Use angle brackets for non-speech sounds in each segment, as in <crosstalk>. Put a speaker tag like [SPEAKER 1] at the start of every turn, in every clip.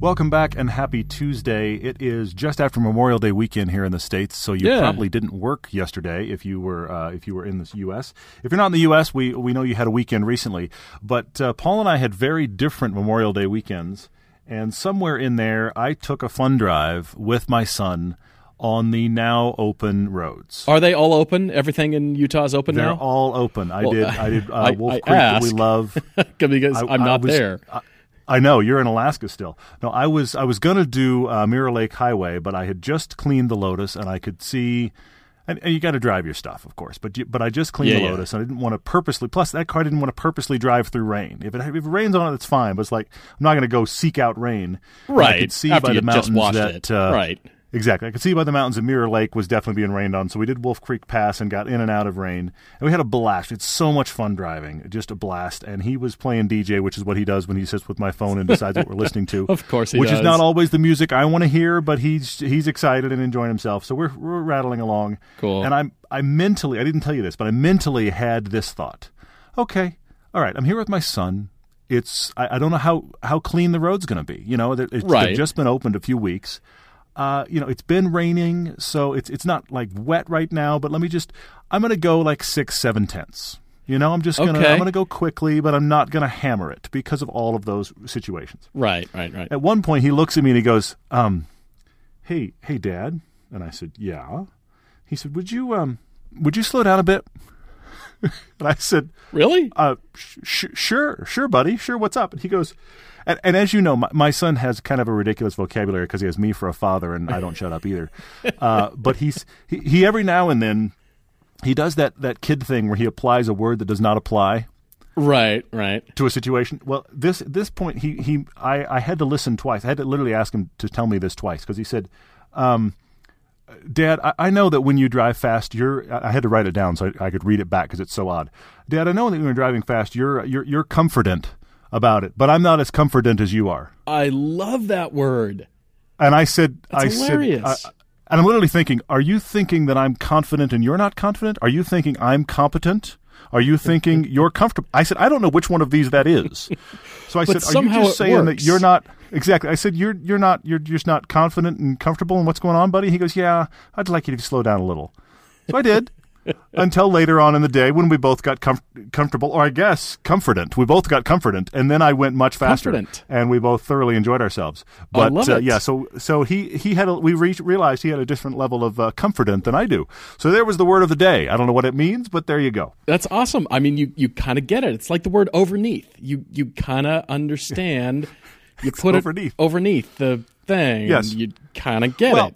[SPEAKER 1] Welcome back and happy Tuesday. It is just after Memorial Day weekend here in the states, so you
[SPEAKER 2] Yeah.
[SPEAKER 1] probably didn't work yesterday if you were uh, if you were in the U.S. If you're not in the U.S., we we know you had a weekend recently, but uh, Paul and I had very different Memorial Day weekends, and somewhere in there, I took a fun drive with my son on the now open roads.
[SPEAKER 2] Are they all open? Everything in Utah is open
[SPEAKER 1] They're
[SPEAKER 2] now?
[SPEAKER 1] all open. I
[SPEAKER 2] Well,
[SPEAKER 1] did. I did. <laughs> Uh,
[SPEAKER 2] I-
[SPEAKER 1] Wolf
[SPEAKER 2] I
[SPEAKER 1] Creek that we love. <laughs>
[SPEAKER 2] because
[SPEAKER 1] I-
[SPEAKER 2] I'm
[SPEAKER 1] I
[SPEAKER 2] not
[SPEAKER 1] was-
[SPEAKER 2] there.
[SPEAKER 1] I, know you're in Alaska still. No, I was I was gonna do uh, Mirror Lake Highway, but I had just cleaned the Lotus, and I could see. And, and you got to drive your stuff, of course, but you, but I just cleaned
[SPEAKER 2] Yeah,
[SPEAKER 1] the
[SPEAKER 2] yeah.
[SPEAKER 1] Lotus, and I didn't want to purposely. Plus, that car didn't want to purposely drive through rain. If it if it rains on it, it's fine. But it's like I'm not going to go seek out rain. And I
[SPEAKER 2] Right.
[SPEAKER 1] could see
[SPEAKER 2] After
[SPEAKER 1] by the mountains that uh,
[SPEAKER 2] Right.
[SPEAKER 1] Exactly. I could see by the mountains that Mirror Lake was definitely being rained on. So we did Wolf Creek Pass and got in and out of rain. And we had a blast. It's so much fun driving. Just a blast. And he was playing DJ, which is what he does when he sits with my phone and decides what we're listening to. <laughs>
[SPEAKER 2] Of course he
[SPEAKER 1] Which is not always the music I want to hear, but he's he's excited and enjoying himself. So we're we're rattling along.
[SPEAKER 2] Cool.
[SPEAKER 1] And I'm I mentally I didn't tell you this, but I mentally had this thought. Okay, all right, I'm here with my son. It's I, I don't know how how clean the road's going to be. You know, it's
[SPEAKER 2] Right.
[SPEAKER 1] they've just been opened a few weeks. Uh, you know, it's been raining, so it's it's not like wet right now. But let me just, I'm going to go like six, seven tenths. You know, I'm just gonna
[SPEAKER 2] Okay.
[SPEAKER 1] I'm gonna go quickly, but I'm not gonna hammer it because of all of those situations.
[SPEAKER 2] Right, right, right.
[SPEAKER 1] At one point, he looks at me and he goes, um, "Hey, hey, Dad," and I said, "Yeah." He said, "Would you um, would you slow down a bit?" <laughs> and I said,
[SPEAKER 2] Really?
[SPEAKER 1] uh, sh- sh- sure, sure, buddy, sure. What's up? And he goes, and, and as you know, my, my son has kind of a ridiculous vocabulary because he has me for a father, and I don't shut up either. <laughs> Uh, but he's he, he every now and then he does that that kid thing where he applies a word that does not apply
[SPEAKER 2] Right, right.
[SPEAKER 1] to a situation. Well, this this point, he he I, I had to listen twice. I had to literally ask him to tell me this twice because he said, um, "Dad, I, I know that when you drive fast, you're." I I had to write it down so I, I could read it back because it's so odd. Dad, I know that when you're driving fast, you're you're you're confident about it, but I'm not as confident as you are.
[SPEAKER 2] I love that word.
[SPEAKER 1] And I said,
[SPEAKER 2] That's
[SPEAKER 1] I
[SPEAKER 2] hilarious.
[SPEAKER 1] said, uh, and I'm literally thinking, are you thinking that I'm confident and you're not confident? Are you thinking I'm competent? Are you thinking <laughs> you're comfortable? I said, I don't know which one of these that is. <laughs> So I said, are you just saying that you're not exactly? I said, you're you're not you're just not confident and comfortable in what's going on, buddy. He goes, yeah, I'd like you to slow down a little. So I did. Until later on in the day when we both got comf- comfortable, or I guess comfortant. We both got comfortant, and then I went much faster,
[SPEAKER 2] Confident.
[SPEAKER 1] and we both thoroughly enjoyed ourselves.
[SPEAKER 2] I
[SPEAKER 1] But
[SPEAKER 2] love
[SPEAKER 1] uh,
[SPEAKER 2] it.
[SPEAKER 1] yeah, so so he he had a, we re- realized he had a different level of uh, confident than I do. So there was the word of the day. I don't know what it means, but there you go.
[SPEAKER 2] That's awesome. I mean, you, you kind of get it. It's like the word overneath. You you kind of understand. <laughs> You put
[SPEAKER 1] overneath.
[SPEAKER 2] it overneath the thing.
[SPEAKER 1] Yes.
[SPEAKER 2] And you kind of get
[SPEAKER 1] Well,
[SPEAKER 2] it.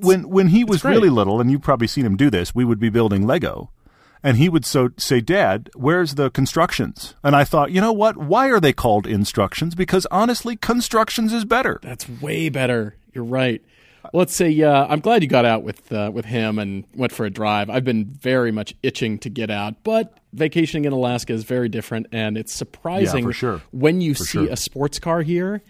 [SPEAKER 1] When when he was really little, and you've probably seen him do this, we would be building Lego, and he would so say, "Dad, where's the constructions?" And I thought, you know what? Why are they called instructions? Because honestly, constructions is better.
[SPEAKER 2] That's way better. You're right. Let's say uh, I'm glad you got out with uh, with him and went for a drive. I've been very much itching to get out, but vacationing in Alaska is very different, and it's surprising
[SPEAKER 1] for sure.
[SPEAKER 2] when you see
[SPEAKER 1] sure.
[SPEAKER 2] a sports car here.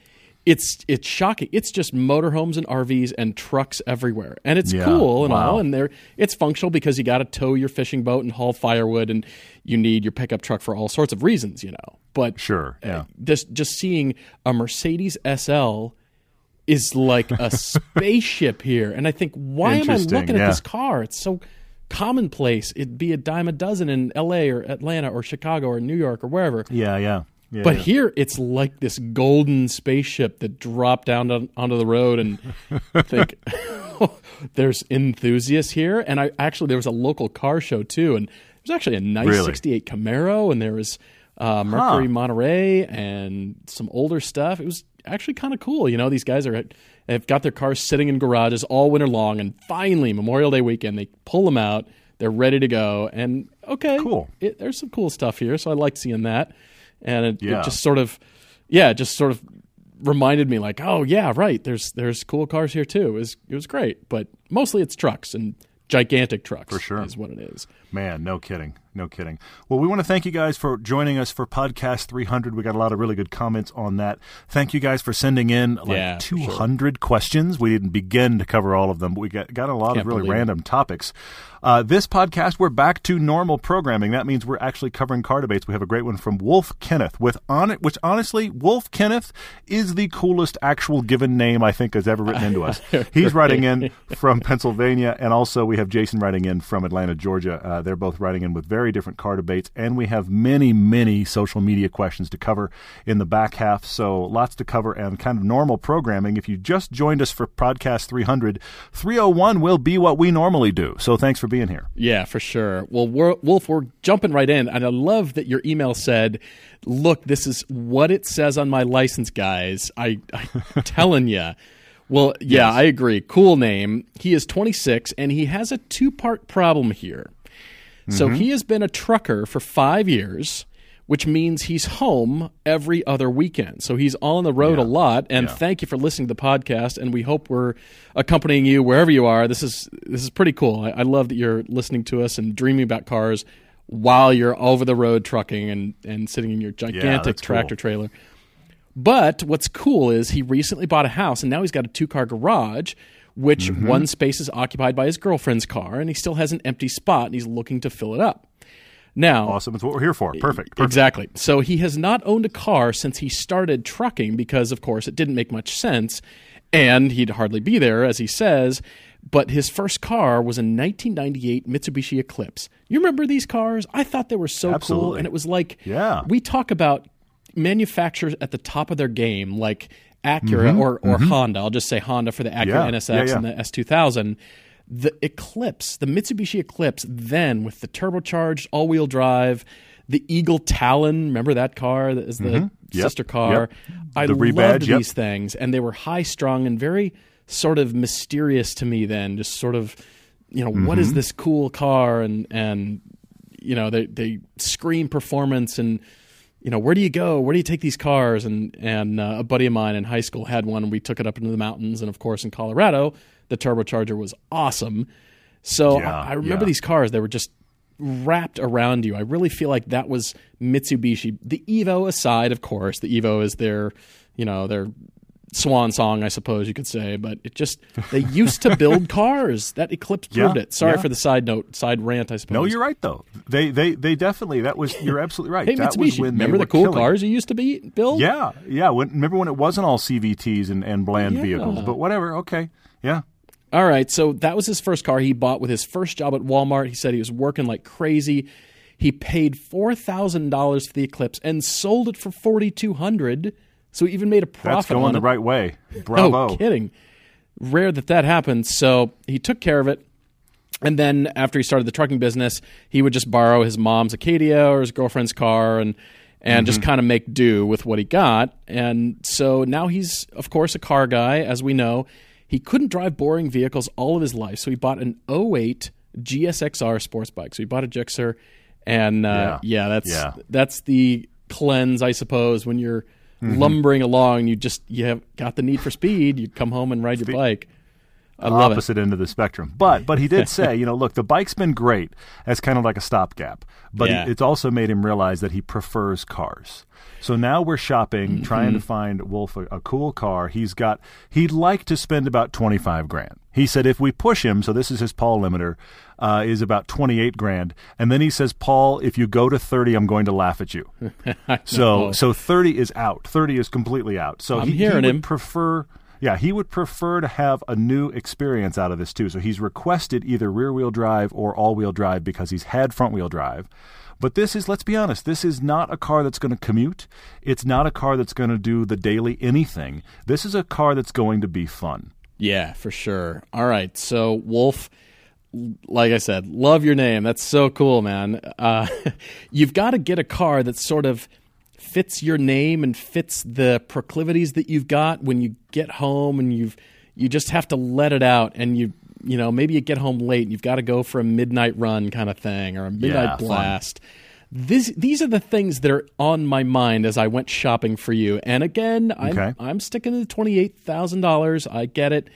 [SPEAKER 2] It's it's shocking. It's just motorhomes and RVs and trucks everywhere, and it's
[SPEAKER 1] Yeah,
[SPEAKER 2] cool and
[SPEAKER 1] wow.
[SPEAKER 2] all, and they're it's functional because you got to tow your fishing boat and haul firewood, and you need your pickup truck for all sorts of reasons, you know. But
[SPEAKER 1] Sure,
[SPEAKER 2] uh,
[SPEAKER 1] yeah.
[SPEAKER 2] just just seeing a Mercedes SL is like a <laughs> spaceship here. And I think, why am I looking
[SPEAKER 1] yeah.
[SPEAKER 2] at this car? It's so commonplace. It'd be a dime a dozen in LA or Atlanta or Chicago or New York or wherever.
[SPEAKER 1] Yeah, yeah. Yeah
[SPEAKER 2] But
[SPEAKER 1] yeah.
[SPEAKER 2] here, it's like this golden spaceship that dropped down to, onto the road, and I <laughs> think <laughs> there's enthusiasts here. And I actually there was a local car show too, and there's actually a nice
[SPEAKER 1] Really?
[SPEAKER 2] '68 Camaro, and there was uh, Mercury Monterey and some older stuff. It was actually kind of cool. You know, these guys are they've got their cars sitting in garages all winter long, and finally Memorial Day weekend they pull them out. They're ready to go, and okay,
[SPEAKER 1] Cool.
[SPEAKER 2] It, there's some cool stuff here, so I like seeing that, and it,
[SPEAKER 1] Yeah.
[SPEAKER 2] it just sort of, yeah, it just sort of reminded me like, oh yeah, right. There's there's cool cars here too. It was it was great, but mostly it's trucks and gigantic trucks.
[SPEAKER 1] For sure.
[SPEAKER 2] is what it is.
[SPEAKER 1] Man, no kidding. No kidding. Well, we want to thank you guys for joining us for podcast 300. We got a lot of really good comments on that. Thank you guys for sending in like
[SPEAKER 2] Yeah, for
[SPEAKER 1] 200 questions. We didn't begin to cover all of them, but we got, got a lot
[SPEAKER 2] Can't
[SPEAKER 1] of really
[SPEAKER 2] believe it.
[SPEAKER 1] random topics. Uh, this podcast, we're back to normal programming. That means we're actually covering car debates. We have a great one from Wolf Kenneth, with on it, which honestly, Wolf Kenneth is the coolest actual given name I think has ever written into us. <laughs> He's writing in from Pennsylvania, and also we have Jason writing in from Atlanta, Georgia. Uh, Uh, they're both writing in with very different car debates, and we have many, many social media questions to cover in the back half. So lots to cover and kind of normal programming. If you just joined us for podcast 300, 301 will be what we normally do. So thanks for being here.
[SPEAKER 2] Yeah, for sure. Well, we're, Wolf, we're jumping right in, and I love that your email said, "Look, this is what it says on my license, guys. I, I'm <laughs> telling you." Well, yeah,
[SPEAKER 1] Yes.
[SPEAKER 2] I agree. Cool name. He is 26, and he has a two-part problem here. So
[SPEAKER 1] Mm-hmm.
[SPEAKER 2] he has been a trucker for five years, which means he's home every other weekend. So he's on the road a lot. And
[SPEAKER 1] Yeah.
[SPEAKER 2] thank you for listening to the podcast. And we hope we're accompanying you wherever you are. This is this is pretty cool. I, I love that you're listening to us and dreaming about cars while you're over the road trucking and, and sitting in your gigantic
[SPEAKER 1] cool.
[SPEAKER 2] tractor trailer. But what's cool is he recently bought a house and now he's got a two car garage, which
[SPEAKER 1] Mm-hmm.
[SPEAKER 2] one space is occupied by his girlfriend's car, and he still has an empty spot and he's looking to fill it up. Now,
[SPEAKER 1] Awesome. That's what we're here for. Perfect. Perfect.
[SPEAKER 2] Exactly. So he has not owned a car since he started trucking because, of course, it didn't make much sense. And he'd hardly be there, as he says. But his first car was a 1998 Mitsubishi Eclipse. You remember these cars? I thought they were so cool. And it was like,
[SPEAKER 1] Yeah.
[SPEAKER 2] we talk about manufacturers at the top of their game, like Acura or, or Honda. I'll just say Honda for the Acura
[SPEAKER 1] Mm-hmm. Yeah.
[SPEAKER 2] NSX
[SPEAKER 1] Yeah, yeah.
[SPEAKER 2] and the S2000. The Eclipse, the Mitsubishi Eclipse, then with the turbocharged all wheel drive, the Eagle Talon, remember that car that is the
[SPEAKER 1] Mm-hmm. Yep.
[SPEAKER 2] sister car?
[SPEAKER 1] Yep.
[SPEAKER 2] I
[SPEAKER 1] The
[SPEAKER 2] loved
[SPEAKER 1] yep.
[SPEAKER 2] these things, and they were high strung and very sort of mysterious to me then, just sort of, you know, what
[SPEAKER 1] Mm-hmm.
[SPEAKER 2] is this cool car? And, and you know, they, they scream performance and, you know, where do you go? Where do you take these cars? And and uh, a buddy of mine in high school had one, and we took it up into the mountains. And of course, in Colorado, the turbocharger was awesome. So
[SPEAKER 1] Yeah,
[SPEAKER 2] I, I remember
[SPEAKER 1] yeah.
[SPEAKER 2] these cars; they were just wrapped around you. I really feel like that was Mitsubishi. The Evo aside, of course, the Evo is their, you know, their swan song, I suppose you could say. But it just they used to build <laughs> cars. That Eclipse proved
[SPEAKER 1] Yeah,
[SPEAKER 2] it. Sorry
[SPEAKER 1] yeah.
[SPEAKER 2] for the side note, side rant. I suppose.
[SPEAKER 1] No, you're right though. They they they definitely that was you're <laughs> absolutely right.
[SPEAKER 2] Hey,
[SPEAKER 1] that
[SPEAKER 2] Mitsubishi,
[SPEAKER 1] was when
[SPEAKER 2] remember the cool
[SPEAKER 1] killing.
[SPEAKER 2] cars you used to be build?
[SPEAKER 1] Yeah, yeah. When, remember when it wasn't all CVTs and, and bland
[SPEAKER 2] Yeah.
[SPEAKER 1] vehicles? But whatever. Okay. Yeah.
[SPEAKER 2] All right, so that was his first car he bought with his first job at Walmart. He said he was working like crazy. He paid four thousand dollars for the Eclipse and sold it for forty two hundred. So he even made a profit
[SPEAKER 1] That's going
[SPEAKER 2] on
[SPEAKER 1] the
[SPEAKER 2] it.
[SPEAKER 1] right way. <laughs> Bravo.
[SPEAKER 2] No kidding. Rare that that happens. So he took care of it. And then after he started the trucking business, he would just borrow his mom's Acadia or his girlfriend's car and and just kind of make do with what he got. And so now he's of course a car guy, as we know. He couldn't drive boring vehicles all of his life, so he bought an 08 GSXR sports bike. So he bought a Gixxer, and uh, yeah.
[SPEAKER 1] Yeah.
[SPEAKER 2] that's
[SPEAKER 1] Yeah.
[SPEAKER 2] that's the cleanse, I suppose, when you're
[SPEAKER 1] Mm-hmm.
[SPEAKER 2] lumbering along. You just you have got the need for speed. You come home and ride your bike. I love it.
[SPEAKER 1] opposite end of the spectrum. But but he did <laughs> say, you know, look, the bike's been great as kind of like a stopgap, but
[SPEAKER 2] Yeah.
[SPEAKER 1] he, it's also made him realize that he prefers cars. So now we're shopping,
[SPEAKER 2] Mm-hmm.
[SPEAKER 1] trying to find Wolf a, a cool car. He's got he'd like to spend about twenty five grand. He said if we push him, so this is his Paul limiter, uh, is about twenty eight grand, and then he says, Paul, if you go to thirty, I'm going to laugh at you. <laughs> so so thirty is out. Thirty is completely out. So
[SPEAKER 2] I'm
[SPEAKER 1] he, he
[SPEAKER 2] hearing
[SPEAKER 1] would
[SPEAKER 2] him.
[SPEAKER 1] prefer yeah, he would prefer to have a new experience out of this too. So he's requested either rear wheel drive or all wheel drive because he's had front wheel drive. But this is, let's be honest, this is not a car that's going to commute. It's not a car that's going to do the daily anything. This is a car that's going to be fun.
[SPEAKER 2] Yeah, for sure. All right, so Wolf, like I said, love your name. That's so cool, man. Uh, <laughs> you've got to get a car that sort of fits your name and fits the proclivities that you've got when you get home, and you've you just have to let it out, and you you know maybe you get home late, and you've got to go for a midnight run kind of thing or a midnight
[SPEAKER 1] Yeah, fun.
[SPEAKER 2] blast. This, these are the things that are on my mind as I went shopping for you. And again, I'm,
[SPEAKER 1] Okay.
[SPEAKER 2] I'm sticking to the twenty eight thousand dollars. I get it.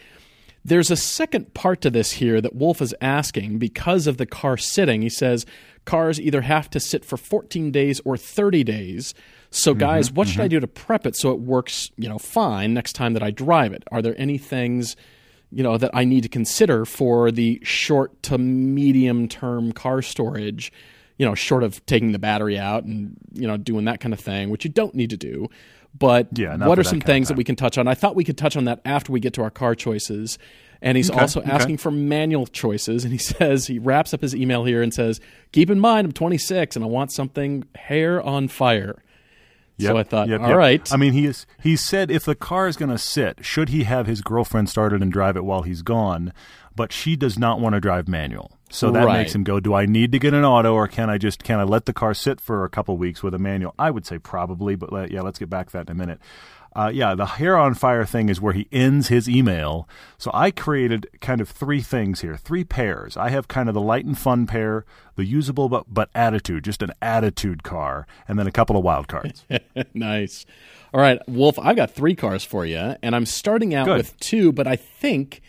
[SPEAKER 2] There's a second part to this here that Wolf is asking because of the car sitting. He says cars either have to sit for 14 days or 30 days. So,
[SPEAKER 1] Mm-hmm,
[SPEAKER 2] guys, what should I do to prep it so it works, you know, fine next time that I drive it? Are there any things, you know, that I need to consider for the short to medium term car storage? You know, short of taking the battery out and you know doing that kind of thing, which you don't need to do. But
[SPEAKER 1] Yeah,
[SPEAKER 2] what are some things that we can touch on? I thought we could touch on that after we get to our car choices. And he's also
[SPEAKER 1] okay.
[SPEAKER 2] asking for manual choices. And he <laughs> says, he wraps up his email here and says, Keep in mind, I'm 26 and I want something hair on fire. So I thought,
[SPEAKER 1] yep,
[SPEAKER 2] all
[SPEAKER 1] yep.
[SPEAKER 2] right.
[SPEAKER 1] I mean, he is. He said if the car is going to sit, should he have his girlfriend start it and drive it while he's gone? But she does not want to drive manual, so that
[SPEAKER 2] Right.
[SPEAKER 1] makes him go. Do I need to get an auto, or can I just can I let the car sit for a couple weeks with a manual? I would say probably, but let, yeah, let's get back to that in a minute. Uh, yeah, the hair on fire thing is where he ends his email. So I created kind of three things here, three pairs. I have kind of the light and fun pair, the usable but but attitude, just an attitude car, and then a couple of wild cards. <laughs>
[SPEAKER 2] nice. All right, Wolf, I've got three cars for you, and I'm starting out
[SPEAKER 1] Good.
[SPEAKER 2] with two, but I think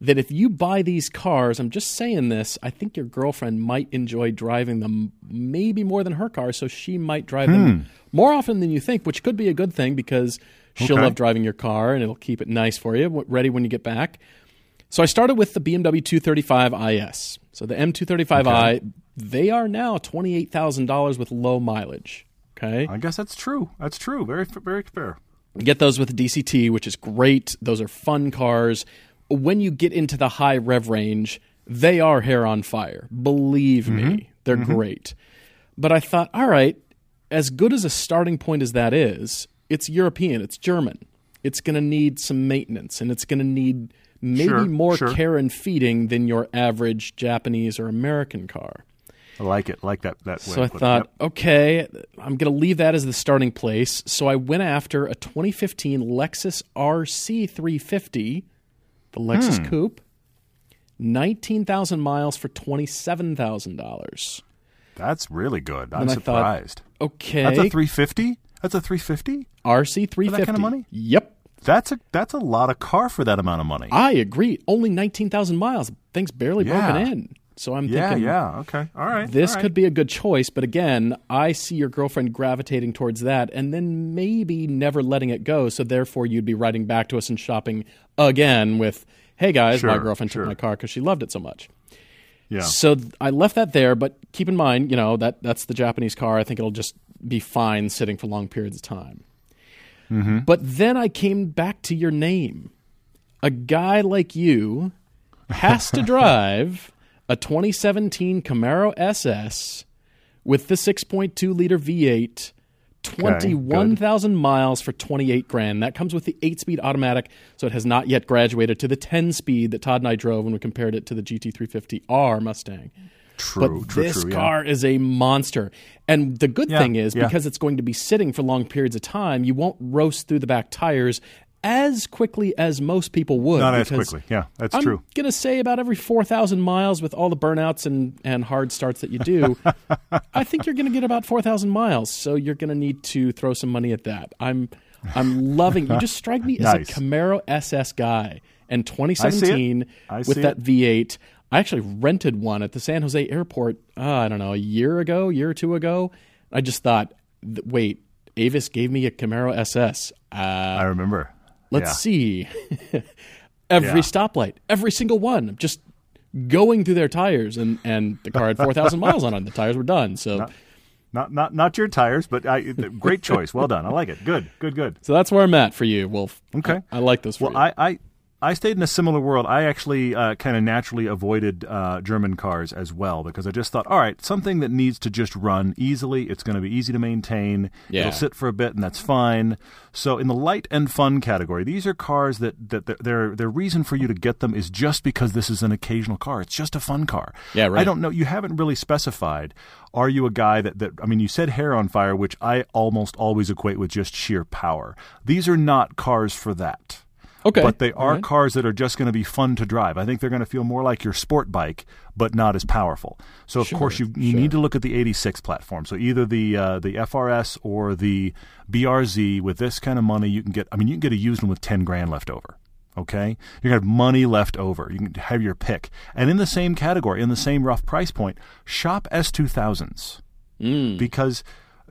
[SPEAKER 2] that if you buy these cars, I'm just saying this, I think your girlfriend might enjoy driving them maybe more than her car, so she might drive them more often than you think, which could be a good thing because she'll
[SPEAKER 1] Okay.
[SPEAKER 2] love driving your car and it'll keep it nice for you, ready when you get back. So I started with the BMW 235 IS. So the M235i, they are now $28,000 with low mileage. Okay.
[SPEAKER 1] I guess that's true. That's true. Very very fair.
[SPEAKER 2] Get those with DCT, which is great. Those are fun cars. When you get into the high rev range, they are hair on fire. Believe me, mm-hmm. they're mm-hmm. great. But I thought, all right, as good as a starting point as that is, it's European, it's German. It's going to need some maintenance and it's going to need maybe
[SPEAKER 1] Sure,
[SPEAKER 2] more
[SPEAKER 1] sure.
[SPEAKER 2] care and feeding than your average Japanese or American car.
[SPEAKER 1] I like it. Like that that way.
[SPEAKER 2] So I
[SPEAKER 1] of putting it.
[SPEAKER 2] thought,
[SPEAKER 1] Yep.
[SPEAKER 2] okay, I'm going to leave that as the starting place. So I went after a 2015 Lexus RC350, the Lexus
[SPEAKER 1] Hmm.
[SPEAKER 2] Coupe, 19,000 miles for $27,000.
[SPEAKER 1] that's really good. I'm
[SPEAKER 2] I thought,
[SPEAKER 1] surprised.
[SPEAKER 2] Okay,
[SPEAKER 1] That's a 350. That's a 350.
[SPEAKER 2] RC350.
[SPEAKER 1] that kind of money?
[SPEAKER 2] Yep.
[SPEAKER 1] That's a that's a lot of car for that amount of money.
[SPEAKER 2] I agree. Only 19,000 miles. Thing's barely
[SPEAKER 1] Yeah.
[SPEAKER 2] broken in. So I'm
[SPEAKER 1] yeah,
[SPEAKER 2] thinking,
[SPEAKER 1] yeah. Okay. All right.
[SPEAKER 2] This
[SPEAKER 1] all right.
[SPEAKER 2] could be a good choice, but again, I see your girlfriend gravitating towards that and then maybe never letting it go. So therefore, you'd be writing back to us and shopping again with, hey guys, my girlfriend
[SPEAKER 1] sure.
[SPEAKER 2] took my car because she loved it so much.
[SPEAKER 1] Yeah.
[SPEAKER 2] So th- I left that there, but keep in mind, you know, that that's the Japanese car. I think it'll just be fine sitting for long periods of time.
[SPEAKER 1] Mm-hmm.
[SPEAKER 2] But then I came back to your name. A guy like you has to <laughs> drive a 2017 Camaro SS with the 6.2 liter V8, 21,000 miles for 28 grand. That comes with the 8 speed automatic, so it has not yet graduated to the 10 speed that Todd and I drove when we compared it to the GT350R Mustang.
[SPEAKER 1] True.
[SPEAKER 2] But
[SPEAKER 1] true.
[SPEAKER 2] this
[SPEAKER 1] true, yeah.
[SPEAKER 2] car is a monster. And the good
[SPEAKER 1] Yeah,
[SPEAKER 2] thing is,
[SPEAKER 1] yeah.
[SPEAKER 2] because it's going to be sitting for long periods of time, you won't roast through the back tires as quickly as most people would.
[SPEAKER 1] Not as quickly. Yeah, that's
[SPEAKER 2] I'm
[SPEAKER 1] true.
[SPEAKER 2] going to say about every 4,000 miles with all the burnouts and, and hard starts that you do, <laughs> I think you're going to get about 4,000 miles. So you're going to need to throw some money at that. I'm I'm loving You just strike me as a <laughs> Camaro SS guy. And 2017
[SPEAKER 1] I
[SPEAKER 2] with
[SPEAKER 1] see
[SPEAKER 2] that
[SPEAKER 1] it.
[SPEAKER 2] V8, I actually rented one at the San Jose airport, uh, I don't know, a year ago, year or two ago. I just thought, wait, Avis gave me a Camaro SS. Uh,
[SPEAKER 1] I remember.
[SPEAKER 2] Let's
[SPEAKER 1] Yeah.
[SPEAKER 2] see. <laughs> every
[SPEAKER 1] Yeah.
[SPEAKER 2] stoplight, every single one, just going through their tires, and and the car had four thousand <laughs> miles on it. The tires were done. So
[SPEAKER 1] Not not not your tires, but I, great choice. Well done. I like it. Good. Good. Good.
[SPEAKER 2] so that's where I'm at for you, Wolf.
[SPEAKER 1] Okay.
[SPEAKER 2] I, I like those for
[SPEAKER 1] Well,
[SPEAKER 2] you.
[SPEAKER 1] I, I I stayed in a similar world. I actually uh, kind of naturally avoided uh, German cars as well because I just thought, all right, something that needs to just run easily. It's going to be easy to maintain.
[SPEAKER 2] Yeah.
[SPEAKER 1] It'll sit for a bit, and that's fine. So, in the light and fun category, these are cars that that their their reason for you to get them is just because this is an occasional car. It's just a fun car.
[SPEAKER 2] Yeah, right.
[SPEAKER 1] I don't know. You haven't really specified. Are you a guy that, that I mean, you said hair on fire, which I almost always equate with just sheer power. These are not cars for that.
[SPEAKER 2] Okay,
[SPEAKER 1] But they are
[SPEAKER 2] right.
[SPEAKER 1] cars that are just going to be fun to drive. I think they're going to feel more like your sport bike, but not as powerful. So of course you, you
[SPEAKER 2] sure.
[SPEAKER 1] need to look at the 86 platform. So either the uh, the FRS or the BRZ. With this kind of money, you can get. I mean, you can get a used one with 10 grand left over. Okay, you're gonna have money left over. You can have your pick, and in the same category, in the same rough price point, shop S2000s
[SPEAKER 2] Mm.
[SPEAKER 1] because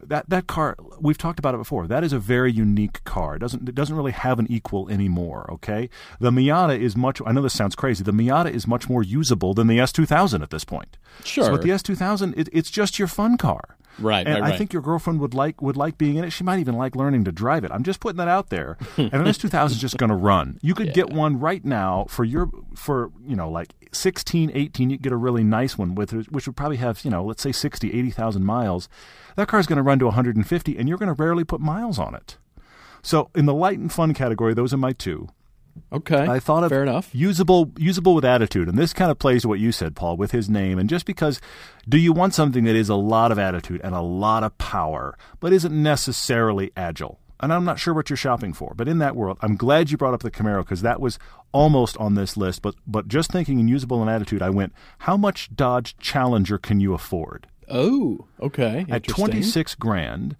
[SPEAKER 1] that that car we've talked about it before. That is a very unique car. It doesn't it doesn't really have an equal anymore. Okay, the Miata is much. I know this sounds crazy. The Miata is much more usable than the S2000 at this point.
[SPEAKER 2] Sure.
[SPEAKER 1] So with the S2000, it, it's just your fun car.
[SPEAKER 2] Right,
[SPEAKER 1] and
[SPEAKER 2] right,
[SPEAKER 1] I
[SPEAKER 2] right.
[SPEAKER 1] think your girlfriend would like would like being in it. She might even like learning to drive it. I'm just putting that out there. <laughs> and an S2000 is just going to run. You could get one right now for your for you know like 16, 18. You get a really nice one with which would probably have you know let's say 60, 80,000 miles. That car's going to run to 150, and you're going to rarely put miles on it. So in the light and fun category, those are my two.
[SPEAKER 2] Okay.
[SPEAKER 1] I thought of
[SPEAKER 2] fair enough.
[SPEAKER 1] usable usable with attitude, and this kind of plays to what you said, Paul, with his name. And just because, do you want something that is a lot of attitude and a lot of power, but isn't necessarily agile? And I'm not sure what you're shopping for, but in that world, I'm glad you brought up the Camaro because that was almost on this list. But but just thinking in usable and attitude, I went, how much Dodge Challenger can you afford?
[SPEAKER 2] Oh, okay.
[SPEAKER 1] At 26 grand,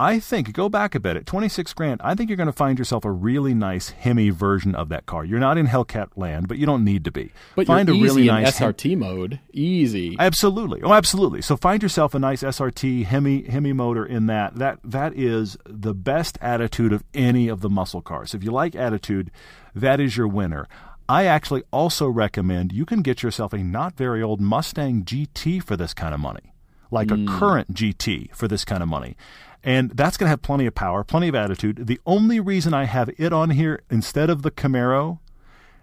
[SPEAKER 1] I think go back a bit. At 26 grand, I think you're going to find yourself a really nice Hemi version of that car. You're not in Hellcat land, but you don't need to be.
[SPEAKER 2] But
[SPEAKER 1] find
[SPEAKER 2] you're
[SPEAKER 1] a really
[SPEAKER 2] easy
[SPEAKER 1] nice Hem-
[SPEAKER 2] SRT mode. Easy.
[SPEAKER 1] Absolutely. Oh, absolutely. So find yourself a nice SRT Hemi Hemi motor in that. That that is the best attitude of any of the muscle cars. If you like attitude, that is your winner. I actually also recommend you can get yourself a not very old Mustang GT for this kind of money. Like a mm. current GT for this kind of money. And that's going to have plenty of power, plenty of attitude. The only reason I have it on here instead of the Camaro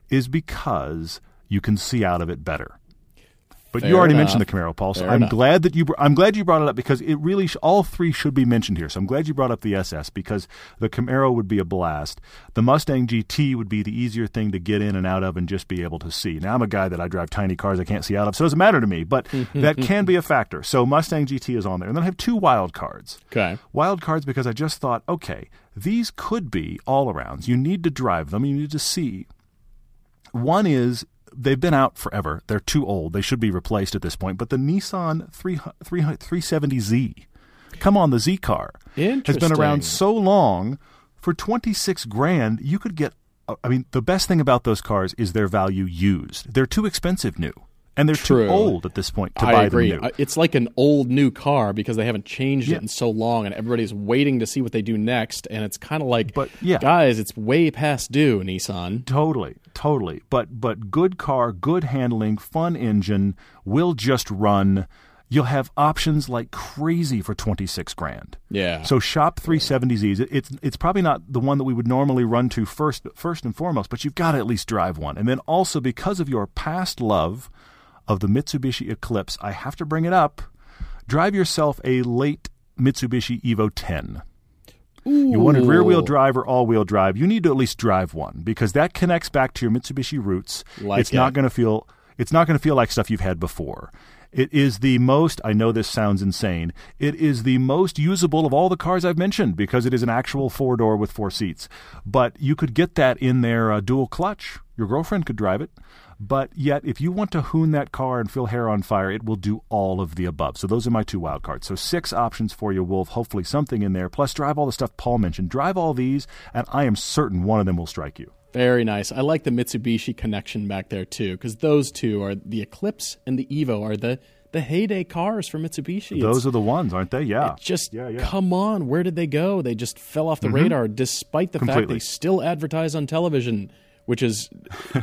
[SPEAKER 1] is because you can see out of it better. But you already
[SPEAKER 2] enough.
[SPEAKER 1] mentioned the Camaro, Paul. So
[SPEAKER 2] Fair
[SPEAKER 1] I'm
[SPEAKER 2] enough.
[SPEAKER 1] glad that you. I'm glad you brought it up because it really sh- all three should be mentioned here. So I'm glad you brought up the SS because the Camaro would be a blast. The Mustang GT would be the easier thing to get in and out of and just be able to see. Now I'm a guy that I drive tiny cars I can't see out of, so it doesn't matter to me. But <laughs> that can be a factor. So Mustang GT is on there, and then I have two wild cards.
[SPEAKER 2] Okay.
[SPEAKER 1] Wild cards because I just thought, okay, these could be all arounds. You need to drive them. You need to see. One is they've been out forever. They're too old. They should be replaced at this point. But the Nissan 3, 3, 370Z, come on, the Z car has been around so long. For 26 grand, you could get. uh, I mean, the best thing about those cars is their value used. They're too expensive new, and they're
[SPEAKER 2] True.
[SPEAKER 1] too old at this point to
[SPEAKER 2] I
[SPEAKER 1] buy
[SPEAKER 2] agree.
[SPEAKER 1] them new.
[SPEAKER 2] Uh, It's like an old new car because they haven't changed
[SPEAKER 1] Yeah.
[SPEAKER 2] it in so long, and everybody's waiting to see what they do next. And it's kind of like,
[SPEAKER 1] But, yeah.
[SPEAKER 2] guys, it's way past due, Nissan.
[SPEAKER 1] Totally, totally. But but good car, good handling, fun engine, will just run. You'll have options like crazy for twenty six grand.
[SPEAKER 2] Yeah.
[SPEAKER 1] So shop 370Zs. It's it's probably not the one that we would normally run to first first and foremost, but you've got to at least drive one. And then also because of your past love of the Mitsubishi Eclipse, I have to bring it up. Drive yourself a late Mitsubishi Evo 10. You wanted rear wheel drive or all wheel drive. You need to at least drive one because that connects back to your Mitsubishi roots.
[SPEAKER 2] Like
[SPEAKER 1] it's not going to feel it's not going to feel like stuff you've had before. It is the most I know this sounds insane. It is the most usable of all the cars I've mentioned because it is an actual four door with four seats. But you could get that in their uh, dual clutch. Your girlfriend could drive it. But yet, if you want to hoon that car and feel hair on fire, it will do all of the above. So those are my two wild cards. So six options for you, Wolf. Hopefully something in there. Plus, drive all the stuff Paul mentioned. Drive all these, and I am certain one of them will strike you.
[SPEAKER 2] Very nice. I like the Mitsubishi connection back there too, because those two are the Eclipse and the Evo are the the heyday cars for Mitsubishi.
[SPEAKER 1] Those
[SPEAKER 2] It's-
[SPEAKER 1] are the ones, aren't they? Yeah.
[SPEAKER 2] just
[SPEAKER 1] yeah, yeah.
[SPEAKER 2] come on. Where did they go? They just fell off the mm-hmm. radar, despite the fact they still advertise on television. Which is, <laughs>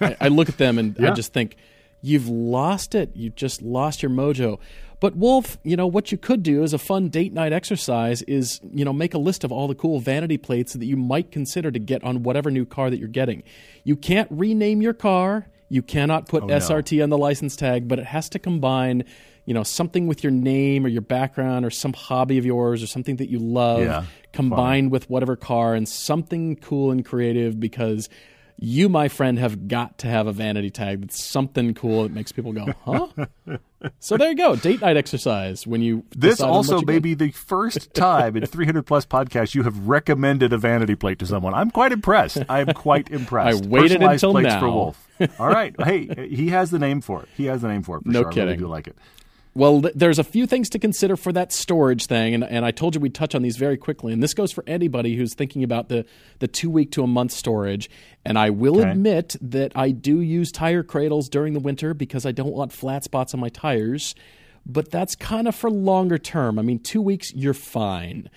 [SPEAKER 2] I, I look at them and I just think, you've lost it. You've just lost your mojo. But Wolf, you know what you could do as a fun date night exercise is, you know, make a list of all the cool vanity plates that you might consider to get on whatever new car that you're getting. You can't rename your car. You cannot put
[SPEAKER 1] Oh, no.
[SPEAKER 2] SRT on the license tag, but it has to combine, you know, something with your name or your background or some hobby of yours or something that you love
[SPEAKER 1] Yeah,
[SPEAKER 2] combined with whatever car and something cool and creative because you, my friend, have got to have a vanity tag that's something cool that makes people go, huh? <laughs> so there you go. Date night exercise when you.
[SPEAKER 1] This
[SPEAKER 2] decide on what
[SPEAKER 1] also
[SPEAKER 2] you
[SPEAKER 1] may be the first time in <laughs> 300 plus podcasts you have recommended a vanity plate to someone. I'm quite impressed. I am quite <laughs> impressed.
[SPEAKER 2] I waited
[SPEAKER 1] Personalized
[SPEAKER 2] until
[SPEAKER 1] plates
[SPEAKER 2] now.
[SPEAKER 1] for Wolf. All right. Hey, he has the name for it. He has the name for it. For
[SPEAKER 2] No
[SPEAKER 1] sure. I really
[SPEAKER 2] kidding.
[SPEAKER 1] do like it.
[SPEAKER 2] Well, th- there's a few things to consider for that storage thing, and, and I told you we'd touch on these very quickly. And this goes for anybody who's thinking about the, the two week to a month storage. And I will
[SPEAKER 1] Okay.
[SPEAKER 2] admit that I do use tire cradles during the winter because I don't want flat spots on my tires. But that's kind of for longer term. I mean, two weeks, you're fine.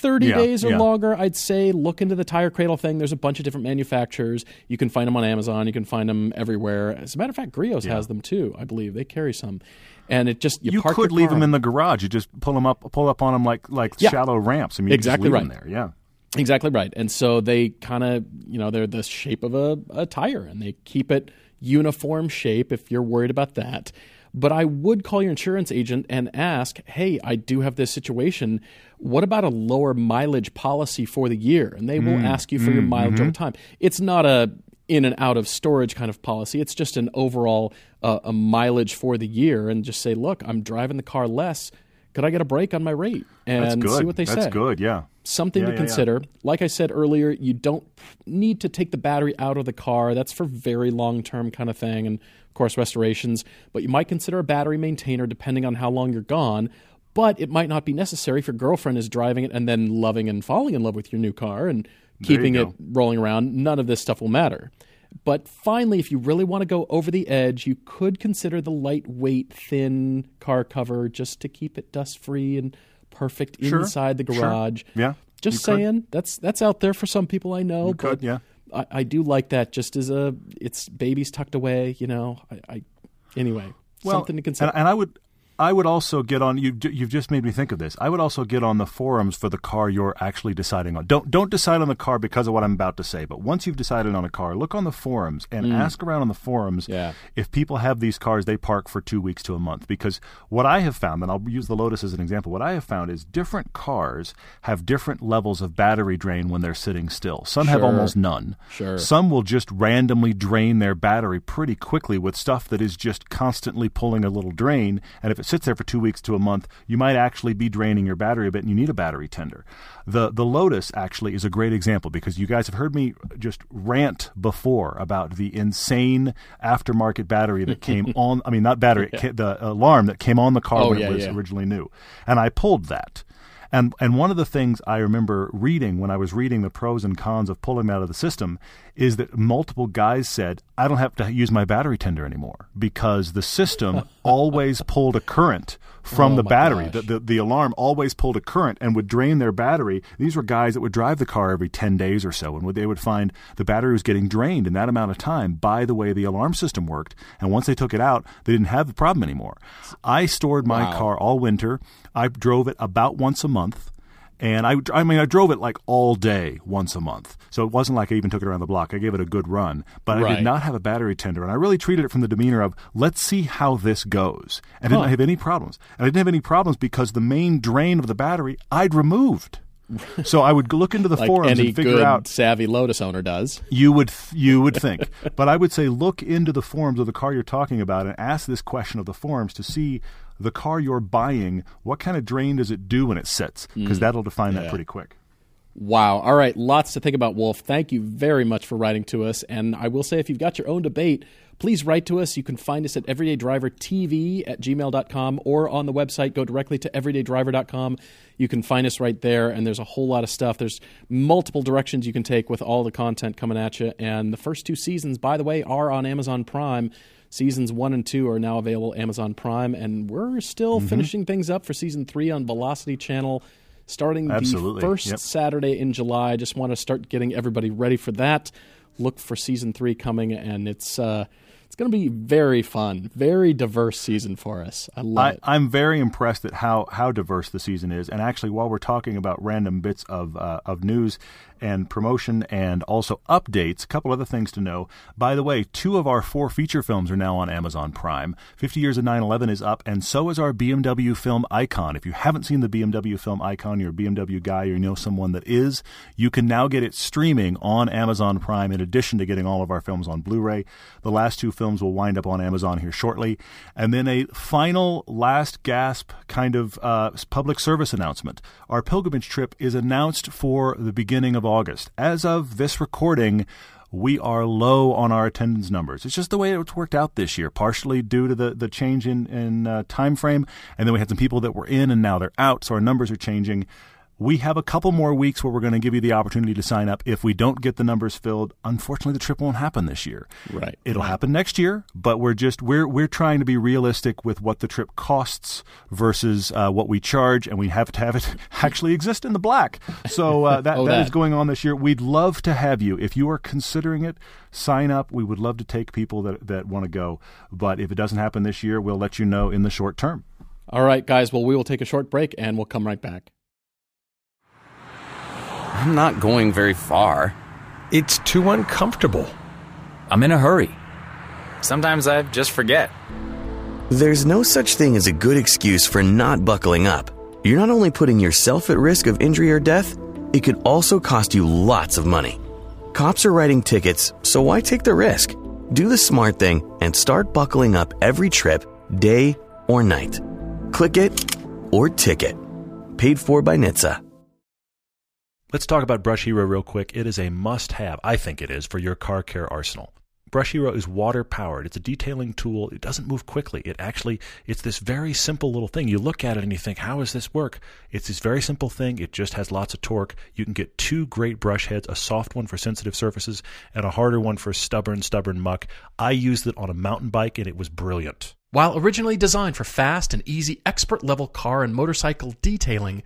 [SPEAKER 2] 30
[SPEAKER 1] Yeah,
[SPEAKER 2] days or
[SPEAKER 1] yeah.
[SPEAKER 2] longer, I'd say look into the tire cradle thing. There's a bunch of different manufacturers. You can find them on Amazon. You can find them everywhere. As a matter of fact, Griot's has them too, I believe. They carry some. And it just, you,
[SPEAKER 1] You could leave them in the garage. You just pull them up, pull up on them like like
[SPEAKER 2] Yeah.
[SPEAKER 1] shallow ramps. I mean,
[SPEAKER 2] Exactly right.
[SPEAKER 1] there. Yeah.
[SPEAKER 2] Exactly right. And so they kind of, you know, they're the shape of a, a tire and they keep it uniform shape if you're worried about that. But I would call your insurance agent and ask, hey, I do have this situation. What about a lower mileage policy for the year? And they will hmm. ask you for your hmm. mileage over mm-hmm. time. It's not a in and out of storage kind of policy. It's just an overall uh, a mileage for the year and just say, look, I'm driving the car less. Could I get a break on my rate? And
[SPEAKER 1] That's good.
[SPEAKER 2] see what they
[SPEAKER 1] That's
[SPEAKER 2] say
[SPEAKER 1] good. Yeah.
[SPEAKER 2] something
[SPEAKER 1] Yeah,
[SPEAKER 2] to
[SPEAKER 1] yeah, yeah.
[SPEAKER 2] consider. Like I said earlier, you don't need to take the battery out of the car. That's for very long term kind of thing, and of course restorations. But you might consider a battery maintainer depending on how long you're gone. But it might not be necessary if your girlfriend is driving it and then loving and falling in love with your new car and keeping it rolling around. None of this stuff will matter. But finally, if you really want to go over the edge, you could consider the lightweight, thin car cover just to keep it dust free and perfect
[SPEAKER 1] Sure,
[SPEAKER 2] inside the
[SPEAKER 1] sure.
[SPEAKER 2] garage.
[SPEAKER 1] Yeah,
[SPEAKER 2] Just
[SPEAKER 1] you could.
[SPEAKER 2] saying, that's that's out there for some people I know.
[SPEAKER 1] You
[SPEAKER 2] but
[SPEAKER 1] could, yeah.
[SPEAKER 2] I, I do like that. Just as a, it's babies tucked away. You know, I, I anyway, something to consider.
[SPEAKER 1] And, and I would, I would also get on. You, you've just made me think of this. I would also get on the forums for the car you're actually deciding on. Don't don't decide on the car because of what I'm about to say. But once you've decided on a car, look on the forums and ask around on the forums
[SPEAKER 2] Mm. Yeah.
[SPEAKER 1] if people have these cars they park for two weeks to a month. Because what I have found, and I'll use the Lotus as an example, what I have found is different cars have different levels of battery drain when they're sitting still. Some have almost none.
[SPEAKER 2] Sure.
[SPEAKER 1] Some will just randomly drain their battery pretty quickly with stuff that is just constantly pulling a little drain. And if it sits there for two weeks to a month, you might actually be draining your battery a bit and you need a battery tender. The the Lotus actually is a great example because you guys have heard me just rant before about the insane aftermarket battery that came <laughs> on I mean not battery, ca- the alarm that came on the car
[SPEAKER 2] Oh,
[SPEAKER 1] when
[SPEAKER 2] yeah,
[SPEAKER 1] it was
[SPEAKER 2] yeah.
[SPEAKER 1] originally new. And I pulled that. And and one of the things I remember reading when I was reading the pros and cons of pulling that out of the system is that multiple guys said, I don't have to use my battery tender anymore because the system <laughs> always pulled a current from
[SPEAKER 2] Oh,
[SPEAKER 1] the battery. The, the the alarm always pulled a current and would drain their battery. These were guys that would drive the car every 10 days or so and would, they would find the battery was getting drained in that amount of time by the way the alarm system worked. And once they took it out, they didn't have the problem anymore. I stored my
[SPEAKER 2] Wow.
[SPEAKER 1] car all winter. I drove it about once a month. And I, I mean, I drove it like all day once a month. So it wasn't like I even took it around the block. I gave it a good run. But I did not have a battery tender. And I really treated it from the demeanor of, let's see how this goes. And I didn't have any problems. And I didn't have any problems because the main drain of the battery I'd removed. So I would look into the
[SPEAKER 2] like
[SPEAKER 1] forums and figure
[SPEAKER 2] good
[SPEAKER 1] out
[SPEAKER 2] savvy Lotus owner does.
[SPEAKER 1] you would th- you would think, but I would say look into the forums of the car you're talking about and ask this question of the forums to see the car you're buying. What kind of drain does it do when it sits? Because that'll define that
[SPEAKER 2] Mm.
[SPEAKER 1] Pretty quick.
[SPEAKER 2] Wow. All right. Lots to think about, Wolf. Thank you very much for writing to us. And I will say, if you've got your own debate, please write to us. You can find us at everydaydrivertv at gmail.com or on the website. Go directly to everydaydriver.com. You can find us right there. And there's a whole lot of stuff. There's multiple directions you can take with all the content coming at you. And the first two seasons, by the way, are on Amazon Prime. Seasons one and two are now available Amazon Prime, and we're still
[SPEAKER 1] Mm-hmm.
[SPEAKER 2] finishing things up for season three on Velocity Channel, starting
[SPEAKER 1] Absolutely.
[SPEAKER 2] the first
[SPEAKER 1] Yep.
[SPEAKER 2] Saturday in July. I just want to start getting everybody ready for that. Look for season three coming, and it's uh, it's going to be very fun, very diverse season for us. I love
[SPEAKER 1] I,
[SPEAKER 2] it.
[SPEAKER 1] I'm very impressed at how, how diverse the season is. And actually, while we're talking about random bits of uh, of news and promotion and also updates, a couple other things to know. By the way, two of our four feature films are now on Amazon Prime. 50 Years of 9 11 is up, and so is our BMW film Icon. If you haven't seen the BMW film Icon, you're a BMW guy, or you know someone that is, you can now get it streaming on Amazon Prime in addition to getting all of our films on Blu ray. The last two films will wind up on Amazon here shortly. And then a final last gasp kind of uh, public service announcement. Our pilgrimage trip is announced for the beginning of August. As of this recording, we are low on our attendance numbers. It's just the way it's worked out this year, partially due to the, the change in, in uh, time frame. And then we had some people that were in and now they're out, so our numbers are changing. We have a couple more weeks where we're going to give you the opportunity to sign up. If we don't get the numbers filled, unfortunately, the trip won't happen this year.
[SPEAKER 2] Right.
[SPEAKER 1] It'll
[SPEAKER 2] right.
[SPEAKER 1] happen next year, but we're just we're we're trying to be realistic with what the trip costs versus uh, what we charge, and we have to have it <laughs> actually exist in the black. So uh, <laughs> that
[SPEAKER 2] oh,
[SPEAKER 1] that
[SPEAKER 2] that
[SPEAKER 1] is going on this year. We'd love to have you if you are considering it. Sign up. We would love to take people that that want to go, but if it doesn't happen this year, we'll let you know in the short term.
[SPEAKER 2] All right, guys. Well, we will take a short break and we'll come right back.
[SPEAKER 3] I'm not going very far.
[SPEAKER 4] It's too uncomfortable.
[SPEAKER 3] I'm in a hurry. Sometimes I just forget.
[SPEAKER 5] There's no such thing as a good excuse for not buckling up. You're not only putting yourself at risk of injury or death, it could also cost you lots of money. Cops are writing tickets, so why take the risk? Do the smart thing and start buckling up every trip, day or night. Click it or ticket. Paid for by NHTSA.
[SPEAKER 1] Let's talk about Brush Hero real quick. It is a must have, I think it is, for your car care arsenal. Brush Hero is water powered. It's a detailing tool. It doesn't move quickly. It actually, it's this very simple little thing. You look at it and you think, how does this work? It's this very simple thing. It just has lots of torque. You can get two great brush heads, a soft one for sensitive surfaces and a harder one for stubborn, stubborn muck. I used it on a mountain bike and it was brilliant.
[SPEAKER 6] While originally designed for fast and easy expert level car and motorcycle detailing,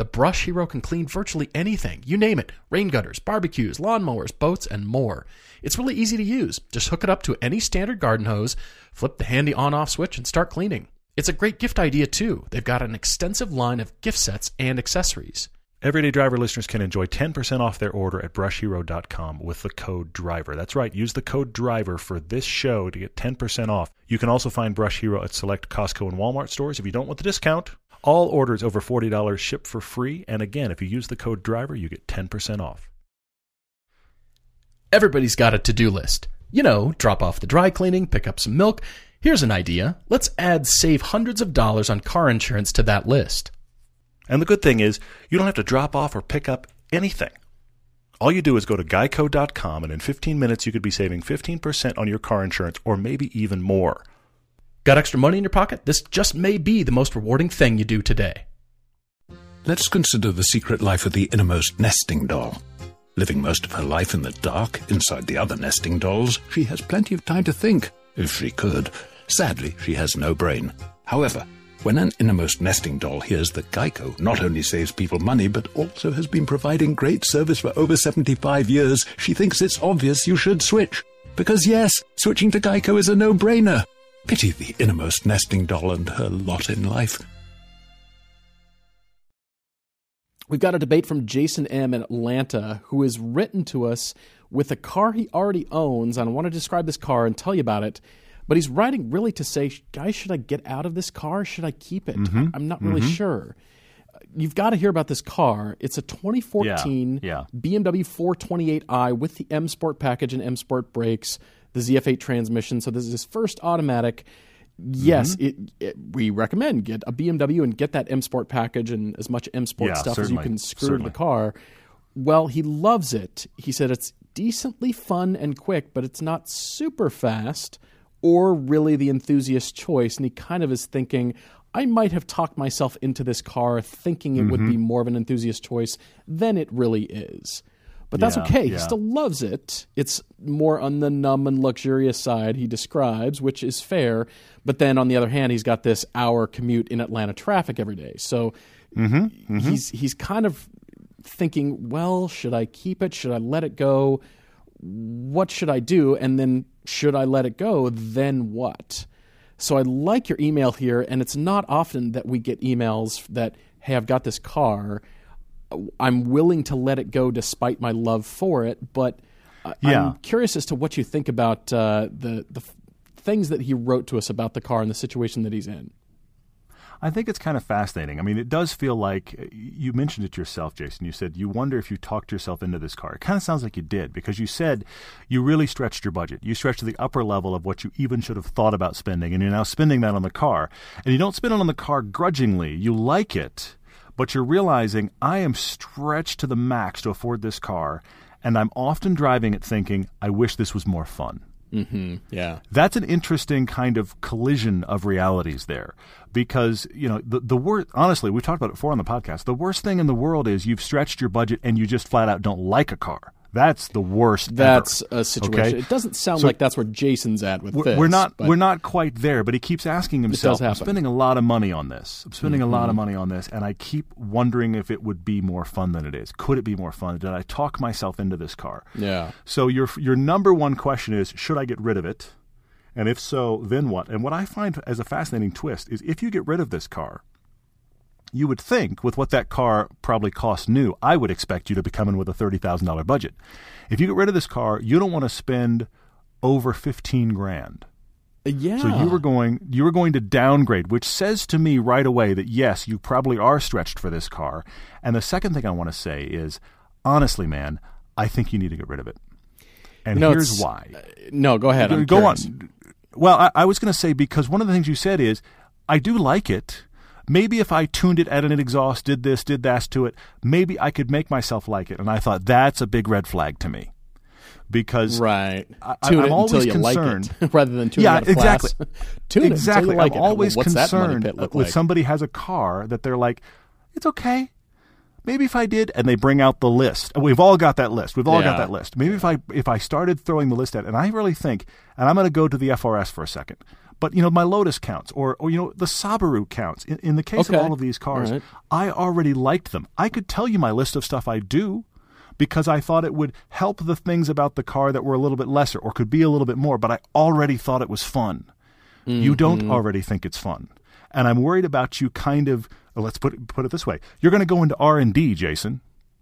[SPEAKER 6] the Brush Hero can clean virtually anything. You name it rain gutters, barbecues, lawnmowers, boats, and more. It's really easy to use. Just hook it up to any standard garden hose, flip the handy on off switch, and start cleaning. It's a great gift idea, too. They've got an extensive line of gift sets and accessories.
[SPEAKER 1] Everyday Driver listeners can enjoy 10% off their order at brushhero.com with the code DRIVER. That's right, use the code DRIVER for this show to get 10% off. You can also find Brush Hero at select Costco and Walmart stores. If you don't want the discount, all orders over $40 ship for free. And again, if you use the code DRIVER, you get 10% off.
[SPEAKER 6] Everybody's got a to do list. You know, drop off the dry cleaning, pick up some milk. Here's an idea. Let's add save hundreds of dollars on car insurance to that list.
[SPEAKER 1] And the good thing is, you don't have to drop off or pick up anything. All you do is go to geico.com, and in 15 minutes, you could be saving 15% on your car insurance or maybe even more.
[SPEAKER 6] Got extra money in your pocket? This just may be the most rewarding thing you do today.
[SPEAKER 4] Let's consider the secret life of the innermost nesting doll. Living most of her life in the dark, inside the other nesting dolls, she has plenty of time to think, if she could. Sadly, she has no brain. However, when an innermost nesting doll hears that Geico not only saves people money, but also has been providing great service for over 75 years, she thinks it's obvious you should switch. Because yes, switching to Geico is a no-brainer. Pity the innermost nesting doll and her lot in life.
[SPEAKER 2] We've got a debate from Jason M. in Atlanta who has written to us with a car he already owns. And I want to describe this car and tell you about it. But he's writing really to say, guys, should I get out of this car? Should I keep it?
[SPEAKER 1] Mm-hmm.
[SPEAKER 2] I'm not really
[SPEAKER 1] mm-hmm.
[SPEAKER 2] sure. You've got to hear about this car. It's a 2014
[SPEAKER 1] yeah, yeah.
[SPEAKER 2] BMW 428i with the M Sport package and M Sport brakes, the ZF8 transmission. So this is his first automatic. Yes,
[SPEAKER 1] Mm-hmm.
[SPEAKER 2] it, it, we recommend get a BMW and get that M Sport package and as much M Sport
[SPEAKER 1] Yeah,
[SPEAKER 2] stuff as you can screw
[SPEAKER 1] certainly.
[SPEAKER 2] to the car. Well, he loves it. He said it's decently fun and quick, but it's not super fast or really the enthusiast choice. And he kind of is thinking, I might have talked myself into this car thinking it would be
[SPEAKER 1] Mm-hmm.
[SPEAKER 2] more of an enthusiast choice than it really is. But that's
[SPEAKER 1] Yeah,
[SPEAKER 2] okay. He still loves it. It's more on the numb and luxurious side, he describes, which is fair. But then on the other hand, he's got this hour commute in Atlanta traffic every day. So
[SPEAKER 1] Mm-hmm,
[SPEAKER 2] he's he's kind of thinking, well, should I keep it? Should I let it go? What should I do? And then should I let it go? Then what? So I like your email here, and it's not often that we get emails that, hey, I've got this car. I'm willing to let it go despite my love for it, but I-
[SPEAKER 1] Yeah.
[SPEAKER 2] I'm curious as to what you think about uh, the the f- things that he wrote to us about the car and the situation that he's in.
[SPEAKER 1] I think it's kind of fascinating. I mean, it does feel like you mentioned it yourself, Jason. You said you wonder if you talked yourself into this car. It kind of sounds like you did because you said you really stretched your budget. You stretched to the upper level of what you even should have thought about spending, and you're now spending that on the car. And you don't spend it on the car grudgingly. You like it, but you're realizing I am stretched to the max to afford this car. and I'm often driving it thinking, I wish this was more fun. Mm-hmm.
[SPEAKER 2] Yeah.
[SPEAKER 1] That's an interesting kind of collision of realities there, because you know the the worst. Honestly, we've talked about it before on the podcast. The worst thing in the world is you've stretched your budget and you just flat out don't like a car. That's the worst.
[SPEAKER 2] That's
[SPEAKER 1] ever,
[SPEAKER 2] a situation.
[SPEAKER 1] okay?
[SPEAKER 2] It doesn't sound
[SPEAKER 1] So-
[SPEAKER 2] like that's where Jason's at with
[SPEAKER 1] We're,
[SPEAKER 2] this.
[SPEAKER 1] we're not we're not quite there, but he keeps asking himself. I'm.
[SPEAKER 2] Mm-hmm.
[SPEAKER 1] spending a lot of money on this. I'm spending a lot of money on this, and I keep wondering if it would be more fun than it is. Could it be more fun? Did I talk myself into this car?
[SPEAKER 2] Yeah.
[SPEAKER 1] So your your number one question is: Should I get rid of it? And if so, then what? And what I find as a fascinating twist is if you get rid of this car, you would think with what that car probably cost new, I would expect you to be coming with a thirty thousand dollar budget. If you get rid of this car, you don't want to spend over fifteen grand.
[SPEAKER 2] Yeah.
[SPEAKER 1] So you were going you were going to downgrade, which says to me right away that yes, you probably are stretched for this car. And the second thing I want to say is, honestly, man, I think you need to get rid of it. And
[SPEAKER 2] No,
[SPEAKER 1] here's why.
[SPEAKER 2] Uh, no, go ahead. I'm
[SPEAKER 1] Go
[SPEAKER 2] curious.
[SPEAKER 1] on. Well, I, I was going to say because one of the things you said is I do like it. Maybe if I tuned it, added an exhaust, did this, did that to it, maybe I could make myself like it. And I thought that's a big red flag to me because
[SPEAKER 2] Right.
[SPEAKER 1] I-
[SPEAKER 2] Tune
[SPEAKER 1] I'm always concerned-
[SPEAKER 2] like <laughs> rather than tuning
[SPEAKER 1] yeah,
[SPEAKER 2] out of class.
[SPEAKER 1] exactly. <laughs>
[SPEAKER 2] Tune
[SPEAKER 1] exactly.
[SPEAKER 2] like
[SPEAKER 1] I'm
[SPEAKER 2] it.
[SPEAKER 1] Always
[SPEAKER 2] money
[SPEAKER 1] concerned when
[SPEAKER 2] like?
[SPEAKER 1] somebody has a car that they're like, it's okay. Maybe if I did, and they bring out the list. Oh, we've all got that list. We've all got that list. Maybe if I if I started throwing the list out, and I really think, and I'm going to go to the FRS for a second, but you know my Lotus counts, or or you know the Subaru counts. In, in the case
[SPEAKER 2] Okay.
[SPEAKER 1] of all of these cars,
[SPEAKER 2] right.
[SPEAKER 1] I already liked them. I could tell you my list of stuff I do because I thought it would help the things about the car that were a little bit lesser or could be a little bit more, but I already thought it was fun. You don't
[SPEAKER 2] Mm-hmm.
[SPEAKER 1] already think it's fun. And I'm worried about you kind of let's put it, put it this way. You're going to go into R&D, Jason.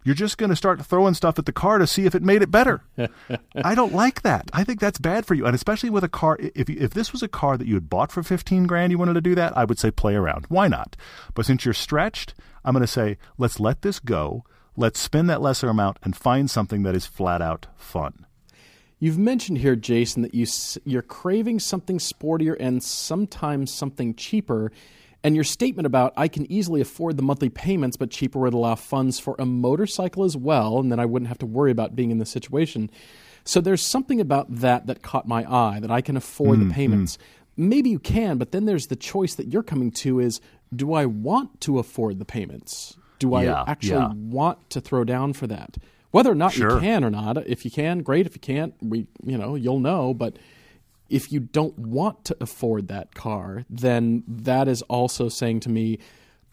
[SPEAKER 1] You're just going to start throwing stuff at the car to see if it made it better. <laughs> I don't like that. I think that's bad for you, and especially with a car. If if this was a car that you had bought for fifteen grand, you wanted to do that, I would say play around. Why not? But since you're stretched, I'm going to say let's let this go. Let's spend that lesser amount and find something that is flat out fun.
[SPEAKER 2] You've mentioned here, Jason, that you you're craving something sportier and sometimes something cheaper. And your statement about I can easily afford the monthly payments, but cheaper would allow funds for a motorcycle as well, and then I wouldn't have to worry about being in this situation. So there's something about that that caught my eye that I can afford
[SPEAKER 1] Mm,
[SPEAKER 2] the payments. Maybe you can, but then there's the choice that you're coming to is do I want to afford the payments? Do I
[SPEAKER 1] Yeah,
[SPEAKER 2] actually
[SPEAKER 1] yeah.
[SPEAKER 2] want to throw down for that? Whether or not you can or not, if you can, great. If you can't, we you know you'll know. But if you don't want to afford that car, then that is also saying to me,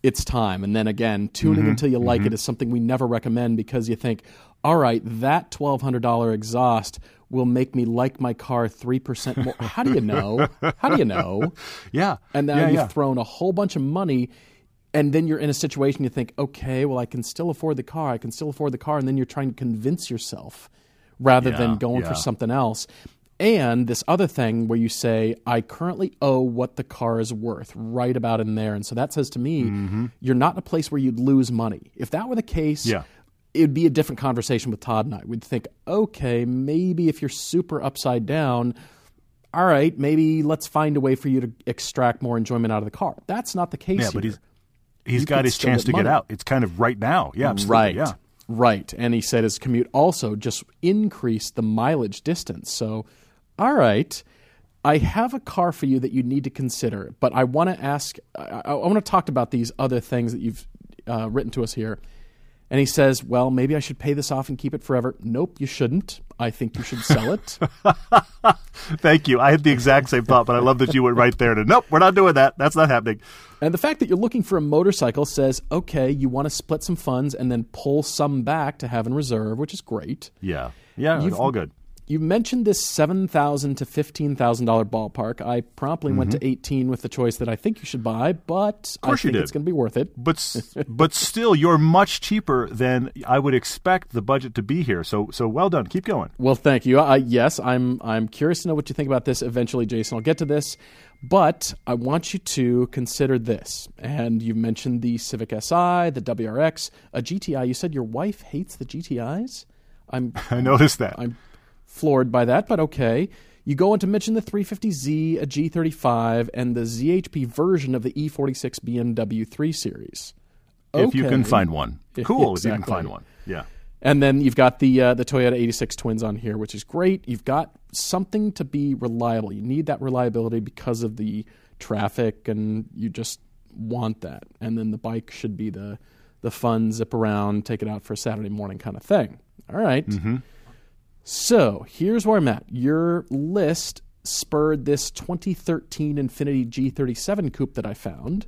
[SPEAKER 2] it's time. And then again, tuning
[SPEAKER 1] Mm-hmm.
[SPEAKER 2] until you like it is something we never recommend because you think, all right, that twelve hundred dollar exhaust will make me like my car three percent more. How do you know? How do you know? <laughs>
[SPEAKER 1] Yeah,
[SPEAKER 2] And now
[SPEAKER 1] yeah,
[SPEAKER 2] you've
[SPEAKER 1] yeah.
[SPEAKER 2] thrown a whole bunch of money, and then you're in a situation you think, okay, well, I can still afford the car. I can still afford the car. And then you're trying to convince yourself rather
[SPEAKER 1] Yeah,
[SPEAKER 2] than going for something else. And this other thing where you say, I currently owe what the car is worth, right about in there. And so that says to me, mm-hmm. you're not in a place where you'd lose money. If that were the case,
[SPEAKER 1] Yeah.
[SPEAKER 2] it'd be a different conversation with Todd and I. We'd think, okay, maybe if you're super upside down, all right, maybe let's find a way for you to extract more enjoyment out of the car. That's not the case
[SPEAKER 1] Yeah, but
[SPEAKER 2] here.
[SPEAKER 1] he's he's
[SPEAKER 2] You
[SPEAKER 1] got his chance to get out. It's kind of right now. Yeah, absolutely.
[SPEAKER 2] right,
[SPEAKER 1] Yeah.
[SPEAKER 2] right. And he said his commute also just increased the mileage distance. So, all right, I have a car for you that you need to consider. But I want to ask. I, I want to talk about these other things that you've uh, written to us here. And he says, "Well, maybe I should pay this off and keep it forever." Nope, you shouldn't. I think you should sell it. <laughs>
[SPEAKER 1] Thank you. I had the exact same thought, but I love that you went right there to nope, we're not doing that. That's not happening.
[SPEAKER 2] And the fact that you're looking for a motorcycle says, okay, you want to split some funds and then pull some back to have in reserve, which is great.
[SPEAKER 1] Yeah. Yeah,
[SPEAKER 2] You've-
[SPEAKER 1] all good.
[SPEAKER 2] You mentioned this seven thousand to fifteen thousand dollar ballpark. I promptly went to eighteen with the choice that I think you should buy, but I
[SPEAKER 1] Mm-hmm.
[SPEAKER 2] think
[SPEAKER 1] did.
[SPEAKER 2] it's going to be worth it.
[SPEAKER 1] But <laughs> but still you're much cheaper than I would expect the budget to be here. So so well done. Keep going.
[SPEAKER 2] Well, thank you. Yes, I'm. I'm curious to know what you think about this eventually, Jason. I'll get to this, but I want you to consider this. And you mentioned the Civic Si, the WRX, a GTI. You said your wife hates the GTIs. I'm. <laughs>
[SPEAKER 1] I noticed that.
[SPEAKER 2] I'm floored by that, but okay. You go on to mention the 350Z, a G35, and the ZHP version of the E E46 BMW 3 Series.
[SPEAKER 1] If you can find one. <laughs> Cool if you can find one. Yeah.
[SPEAKER 2] And then you've got the uh, the Toyota 86 Twins on here, which is great. You've got something to be reliable. You need that reliability because of the traffic, and you just want that. And then the bike should be the the fun zip around, take it out for a Saturday morning kind of thing. All right. So here's where I'm at. Your list spurred this 2013 Infiniti G37 coupe that I found.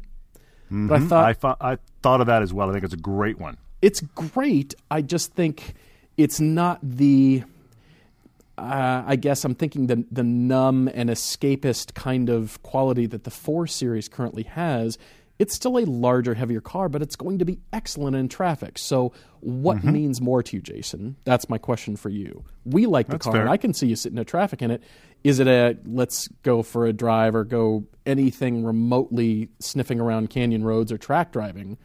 [SPEAKER 2] But I thought
[SPEAKER 1] I, thought I thought of that as well. I think it's a great one.
[SPEAKER 2] it's great. I just think it's not the. Uh, I guess I'm thinking the the numb and escapist kind of quality that the four series currently has. It's still a larger, heavier car, but it's going to be excellent in traffic. So, what
[SPEAKER 1] Mm-hmm.
[SPEAKER 2] means more to you, Jason? That's my question for you. We like the
[SPEAKER 1] That's
[SPEAKER 2] car,
[SPEAKER 1] fair.
[SPEAKER 2] and I can see you sitting in traffic in it. Is it a let's go for a drive or go anything remotely sniffing around canyon roads or track driving?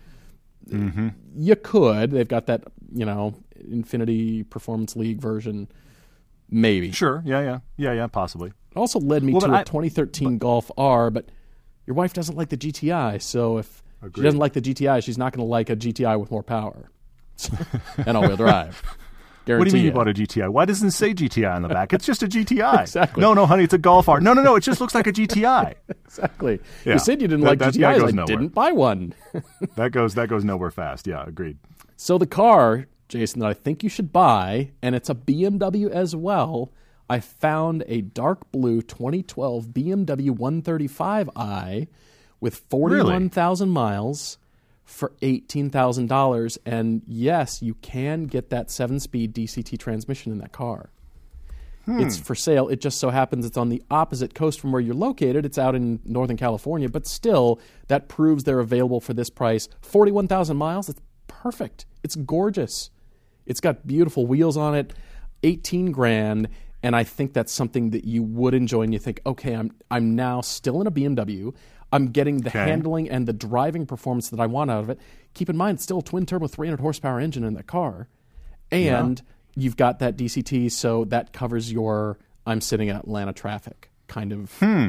[SPEAKER 2] you could. They've got that, you know, Infiniti Performance League version. Maybe.
[SPEAKER 1] Sure. Yeah. Yeah. Yeah. Yeah. Possibly.
[SPEAKER 2] It also led me
[SPEAKER 1] Well,
[SPEAKER 2] to
[SPEAKER 1] but
[SPEAKER 2] a
[SPEAKER 1] I-
[SPEAKER 2] 2013 Golf R, but your wife doesn't like the GTI, so if she doesn't like the GTI, she's not going to like a GTI with more power <laughs> and all-wheel drive. Guarantee <laughs>
[SPEAKER 1] What do you mean you bought a GTI? Why doesn't it say GTI on the back? It's just a GTI. <laughs>
[SPEAKER 2] Exactly.
[SPEAKER 1] No, no, honey, it's a Golf R. No, no, no. It just looks like a GTI.
[SPEAKER 2] Exactly.
[SPEAKER 1] Yeah.
[SPEAKER 2] You said you didn't
[SPEAKER 1] That-
[SPEAKER 2] like
[SPEAKER 1] that- that
[SPEAKER 2] GTIs.
[SPEAKER 1] goes
[SPEAKER 2] I
[SPEAKER 1] nowhere.
[SPEAKER 2] didn't buy one.
[SPEAKER 1] that goes that goes nowhere fast. Yeah, agreed.
[SPEAKER 2] So the car, Jason, that I think you should buy, and it's a BMW as well. I found a dark blue 2012 BMW 135i with 41,000 miles for $18,000. And yes, you can get that seven speed DCT transmission in that car. Hmm. It's for sale. It just so happens it's on the opposite coast from where you're located. It's out in Northern California, but still, that proves they're available for this price. 41,000 miles, it's perfect. It's gorgeous. It's got beautiful wheels on it, 18 grand, and I think that's something that you would enjoy and you think, okay, I'm I'm now still in a BMW. I'm getting the
[SPEAKER 1] Okay.
[SPEAKER 2] handling and the driving performance that I want out of it. Keep in mind, still a twin turbo 300 horsepower engine in that car. And you've got that DCT, so that covers your I'm sitting in Atlanta traffic kind of. Hmm.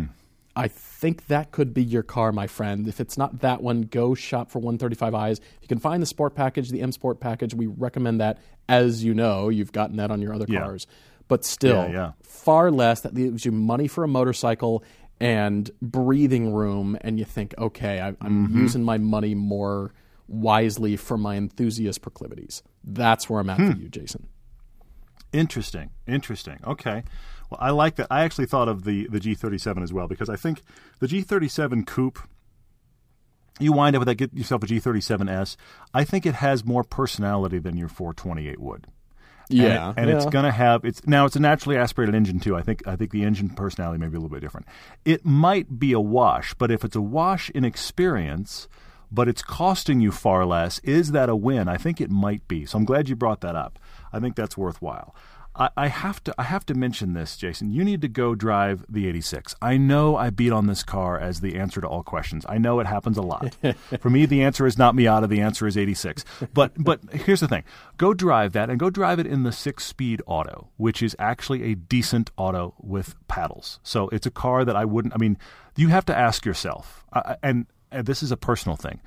[SPEAKER 2] I think that could be your car, my friend. If it's not that one, go shop for 135i's. You can find the sport package, the M Sport package. We recommend that. As you know, you've gotten that on your other
[SPEAKER 1] Yeah.
[SPEAKER 2] cars. But still,
[SPEAKER 1] Yeah, yeah.
[SPEAKER 2] far less. That leaves you money for a motorcycle and breathing room. And you think, okay, I, I'm
[SPEAKER 1] Mm-hmm.
[SPEAKER 2] using my money more wisely for my enthusiast proclivities. That's where I'm at
[SPEAKER 1] Hmm.
[SPEAKER 2] for you, Jason.
[SPEAKER 1] Interesting. Interesting. Okay. Well, I like that. I actually thought of the the G37 as well because I think the G37 coupe you wind up with that get yourself a G37S. I think it has more personality than your 428 would. And it-
[SPEAKER 2] Yeah,
[SPEAKER 1] and, it's going to have it's now it's a naturally aspirated engine too. I think I think the engine personality may be a little bit different. It might be a wash, but if it's a wash in experience, but it's costing you far less, is that a win? I think it might be. So I'm glad you brought that up. I think that's worthwhile. I, I have to I have to mention this, Jason. You need to go drive the 86. I know I beat on this car as the answer to all questions. I know it happens a lot. <laughs> For me, the answer is not Miata. The answer is 86. But but here's the thing: go drive that and go drive it in the six-speed auto, which is actually a decent auto with paddles. So it's a car that I wouldn't. I mean, you have to ask yourself, uh, and, and this is a personal thing: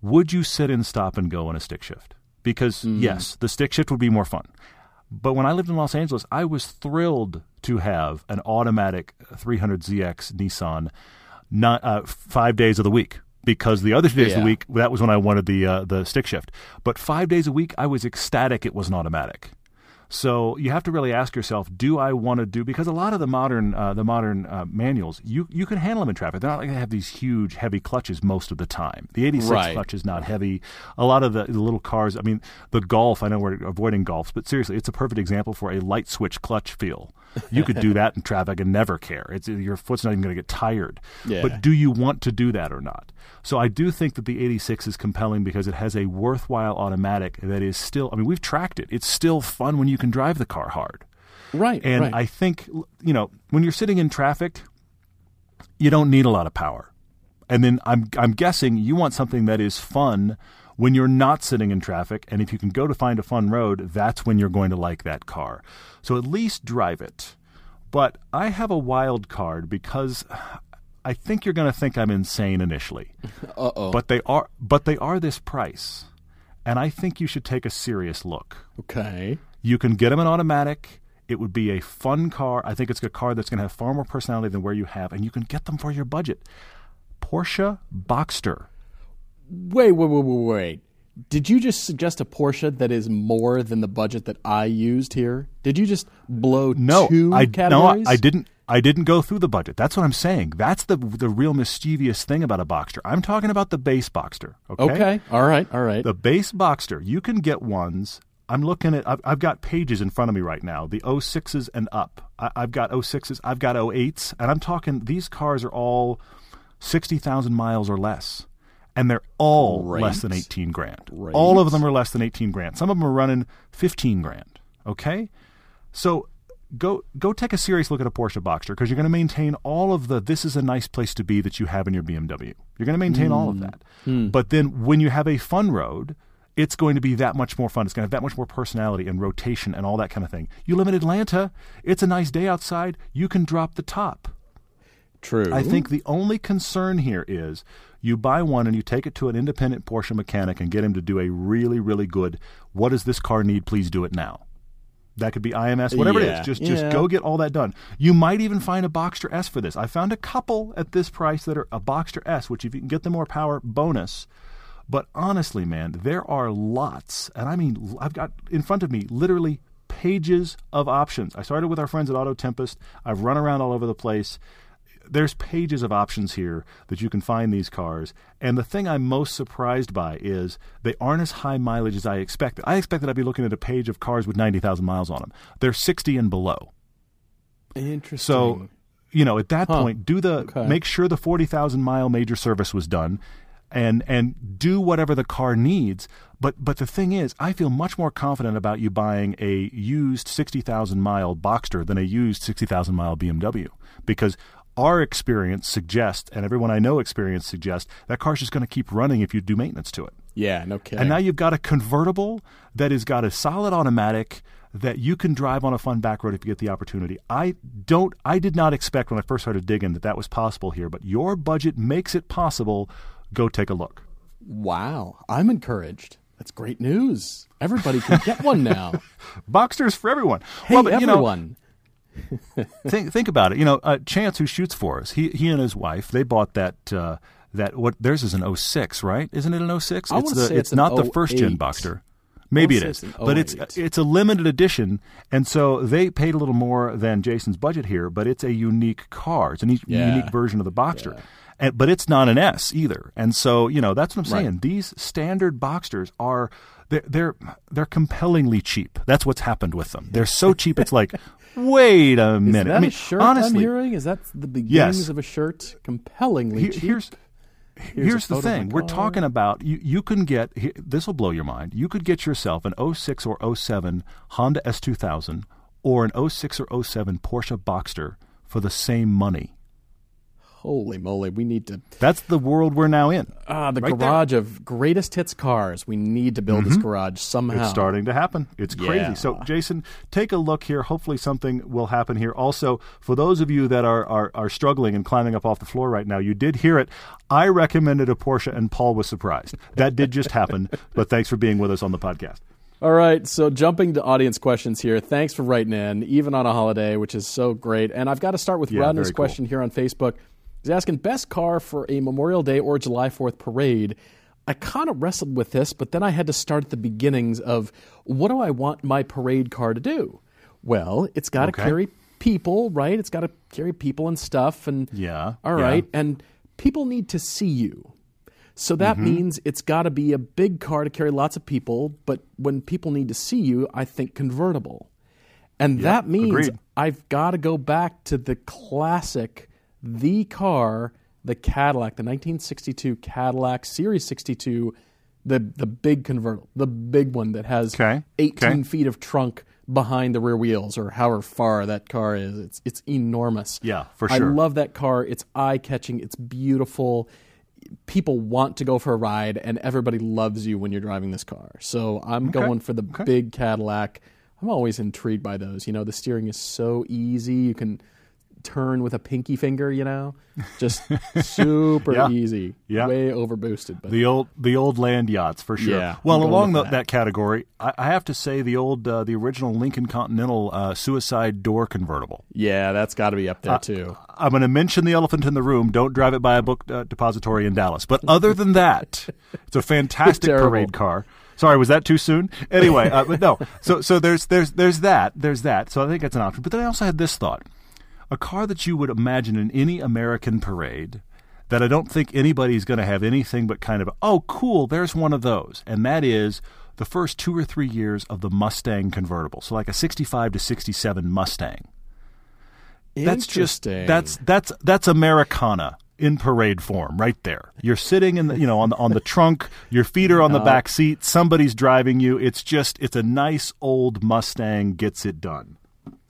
[SPEAKER 1] Would you sit and stop and go in a stick shift? Because yes, the stick shift would be more fun. But when I lived in Los Angeles, I was thrilled to have an automatic 300ZX Nissan not, uh, five days of the week. Because the other two days of the week, that was when I wanted the uh, the stick shift. But five days a week, I was ecstatic it was an automatic. So you have to really ask yourself: Do I want to do? Because a lot of the modern uh, the modern uh, manuals, you you can handle them in traffic. They're not like they have these huge, heavy clutches most of the time. The 86
[SPEAKER 2] Right.
[SPEAKER 1] clutch is not heavy. A lot of the, the little cars. I mean, the Golf. I know we're avoiding Golfs, but seriously, it's a perfect example for a light switch clutch feel. <laughs> You could do that in traffic and never care. It's your foot's not even going to get tired.
[SPEAKER 2] Yeah.
[SPEAKER 1] But do you want to do that or not? So I do think that the 86 is compelling because it has a worthwhile automatic that is still. I mean, we've tracked it. It's still fun when you can drive the car hard.
[SPEAKER 2] Right.
[SPEAKER 1] And
[SPEAKER 2] right.
[SPEAKER 1] I think you know when you're sitting in traffic, you don't need a lot of power. And then I'm I'm guessing you want something that is fun when you're not sitting in traffic. And if you can go to find a fun road, that's when you're going to like that car. So at least drive it. But I have a wild card because I think you're going to think I'm insane initially. <laughs>
[SPEAKER 2] Uh-oh.
[SPEAKER 1] But they are but they are this price. and I think you should take a serious look.
[SPEAKER 2] Okay.
[SPEAKER 1] You can get them in automatic. It would be a fun car. I think it's a car that's going to have far more personality than where you have, and you can get them for your budget. Porsche Boxster.
[SPEAKER 2] Wait, wait, wait, wait, wait. Did you just suggest a Porsche that is more than the budget that I used here? Did you just blow
[SPEAKER 1] No,
[SPEAKER 2] two
[SPEAKER 1] I
[SPEAKER 2] categories?
[SPEAKER 1] no, I didn't. I didn't go through the budget. That's what I'm saying. That's the the real mischievous thing about a Boxster. I'm talking about the base Boxster. Okay.
[SPEAKER 2] Okay. All right. All right.
[SPEAKER 1] The base Boxster, you can get ones. I'm looking at. I've, I've got pages in front of me right now. The 06s and up. I, I've got 06s. I've got 08s, and I'm talking. These cars are all sixty thousand miles or less, and they're all
[SPEAKER 2] Great.
[SPEAKER 1] less than eighteen grand.
[SPEAKER 2] Great.
[SPEAKER 1] All of them are less than eighteen grand. Some of them are running fifteen grand. Okay, so go go take a serious look at a Porsche Boxster because you're going to maintain all of the this is a nice place to be that you have in your BMW. You're going to maintain all of hmm. that. Hmm. But then when you have a fun road, it's going to be that much more fun. It's going to have that much more personality and rotation and all that kind of thing. You live in Atlanta, it's a nice day outside, you can drop the top.
[SPEAKER 2] True.
[SPEAKER 1] I think the only concern here is you buy one and you take it to an independent Porsche mechanic and get him to do a really, really good, what does this car need? Please do it now. That could be IMS, whatever it
[SPEAKER 2] Yeah,
[SPEAKER 1] is. Just just
[SPEAKER 2] yeah.
[SPEAKER 1] go get all that done. You might even find a Boxster S for this. I found a couple at this price that are a Boxster S, which if you can get the more power bonus. But honestly, man, there are lots, and I mean, I've got in front of me literally pages of options. I started with our friends at Auto Tempest. I've run around all over the place there's pages of options here that you can find these cars. And the thing I'm most surprised by is they aren't as high mileage as I expected. I expected I'd be looking at a page of cars with 90,000 miles on them. They're 60 and below.
[SPEAKER 2] Interesting.
[SPEAKER 1] So, you know, at that
[SPEAKER 2] Huh.
[SPEAKER 1] point, do the
[SPEAKER 2] Okay.
[SPEAKER 1] make sure the 40,000 mile major service was done and and do whatever the car needs. But but the thing is, I feel much more confident about you buying a used 60,000 mile Boxster than a used 60,000 mile BMW because our experience suggests, and everyone I know experience suggests, that car's just going to keep running if you do maintenance to it.
[SPEAKER 2] yeah. No kidding.
[SPEAKER 1] And now you've got a convertible that has got a solid automatic that you can drive on a fun back road if you get the opportunity. I don't I did not expect when I first started digging that that was possible here, but your budget makes it possible. Go take a look.
[SPEAKER 2] wow. I'm encouraged. That's great news. Everybody can get one now. <laughs>
[SPEAKER 1] Boxsters for everyone.
[SPEAKER 2] Hey,
[SPEAKER 1] well, but you know,
[SPEAKER 2] everyone. <laughs>
[SPEAKER 1] think think about it. You know, uh, Chance, who shoots for us, he he and his wife they bought that uh, that what theirs is an 06, right? Isn't it an 06?
[SPEAKER 2] I
[SPEAKER 1] it's the
[SPEAKER 2] say
[SPEAKER 1] it's,
[SPEAKER 2] it's
[SPEAKER 1] not the first gen
[SPEAKER 2] 08.
[SPEAKER 1] Boxster. Maybe it is, but it's it's a limited edition, and so they paid a little more than Jason's budget here. But it's a unique car. It's a unique,
[SPEAKER 2] Yeah.
[SPEAKER 1] unique version of the Boxster, and, but it's not an S either. And so you know that's what I'm
[SPEAKER 2] Right.
[SPEAKER 1] saying. These standard Boxsters are they're they're they're compellingly cheap. That's what's happened with them. They're so cheap. It's like, wait a minute.
[SPEAKER 2] Is that
[SPEAKER 1] I mean,
[SPEAKER 2] a shirt
[SPEAKER 1] honestly,
[SPEAKER 2] I'm hearing? Is that the beginnings
[SPEAKER 1] Yes.
[SPEAKER 2] of a shirt? Compellingly
[SPEAKER 1] Here-
[SPEAKER 2] cheap.
[SPEAKER 1] here's
[SPEAKER 2] Here's
[SPEAKER 1] here's, the thing we're talking about you, you can get this will blow your mind you could get yourself an 06 or 07 honda s2000 or an 06 or 07 porsche boxster for the same money
[SPEAKER 2] Holy moly, we need to
[SPEAKER 1] that's the world we're now in
[SPEAKER 2] ah the
[SPEAKER 1] Right there.
[SPEAKER 2] garage of greatest hits cars. We need to build this garage somehow.
[SPEAKER 1] It's starting to happen. It's crazy. So, Jason, take a look here. Hopefully, something will happen here. Also, for those of you that are, are, are struggling and climbing up off the floor right now, you did hear it. I recommended a Porsche, and Paul was surprised. That did just happen. <laughs> But thanks for being with us on the podcast.
[SPEAKER 2] All right, so jumping to audience questions here. Thanks for writing in, even on a holiday, which is so great. And I've got to start with
[SPEAKER 1] Yeah,
[SPEAKER 2] Rodney's
[SPEAKER 1] cool.
[SPEAKER 2] question here on Facebook. He's asking best car for a Memorial Day or July 4th parade. I kind of wrestled with this, but then I had to start at the beginnings of what do I want my parade car to do? Well, it's got to
[SPEAKER 1] Okay.
[SPEAKER 2] carry people, right? It's got to carry people and stuff. And
[SPEAKER 1] Yeah,
[SPEAKER 2] All right. yeah. and people need to see you. So that
[SPEAKER 1] Mm-hmm.
[SPEAKER 2] means it's got to be a big car to carry lots of people, but when people need to see you, I think convertible. And that means
[SPEAKER 1] agreed.
[SPEAKER 2] I've got to go back to the classic, the car, the Cadillac, the 1962 Cadillac Series 62, the the big convertible, the big one that has
[SPEAKER 1] Okay,
[SPEAKER 2] 18
[SPEAKER 1] okay.
[SPEAKER 2] feet of trunk behind the rear wheels or however far that car is. It's it's enormous.
[SPEAKER 1] Yeah, for sure.
[SPEAKER 2] I love that car. It's eye catching. It's beautiful. People want to go for a ride, and everybody loves you when you're driving this car. So I'm going for the big Cadillac. I'm always intrigued by those. You know, the steering is so easy. You can turn with a pinky finger, you know? <laughs> Just super
[SPEAKER 1] Yeah.
[SPEAKER 2] easy.
[SPEAKER 1] Yeah.
[SPEAKER 2] Way overboosted. But
[SPEAKER 1] The old the old land yachts for sure.
[SPEAKER 2] Yeah,
[SPEAKER 1] well, along the,
[SPEAKER 2] that.
[SPEAKER 1] that category, I, I have to say the old uh, the original Lincoln Continental uh, suicide door convertible.
[SPEAKER 2] yeah, that's got to be up there too.
[SPEAKER 1] I'm going to mention the elephant in the room. Don't drive it by a book uh, depository in Dallas. But other than that, <laughs> it's a fantastic parade car. Sorry, was that too soon? Anyway, uh, but no. So so there's there's there's that there's that. So I think that's an option. But then I also had this thought: a car that you would imagine in any American parade. That I don't think anybody's going to have anything but kind of, oh, cool, there's one of those. And that is the first two or three years of the Mustang convertible. So, like a 65 to 67 Mustang. That's just that's that's that's Americana in parade form right there. You're sitting in the you know on the on the <laughs> trunk, your feet are on the back seat, somebody's driving you. It's just it's a nice old Mustang gets it done.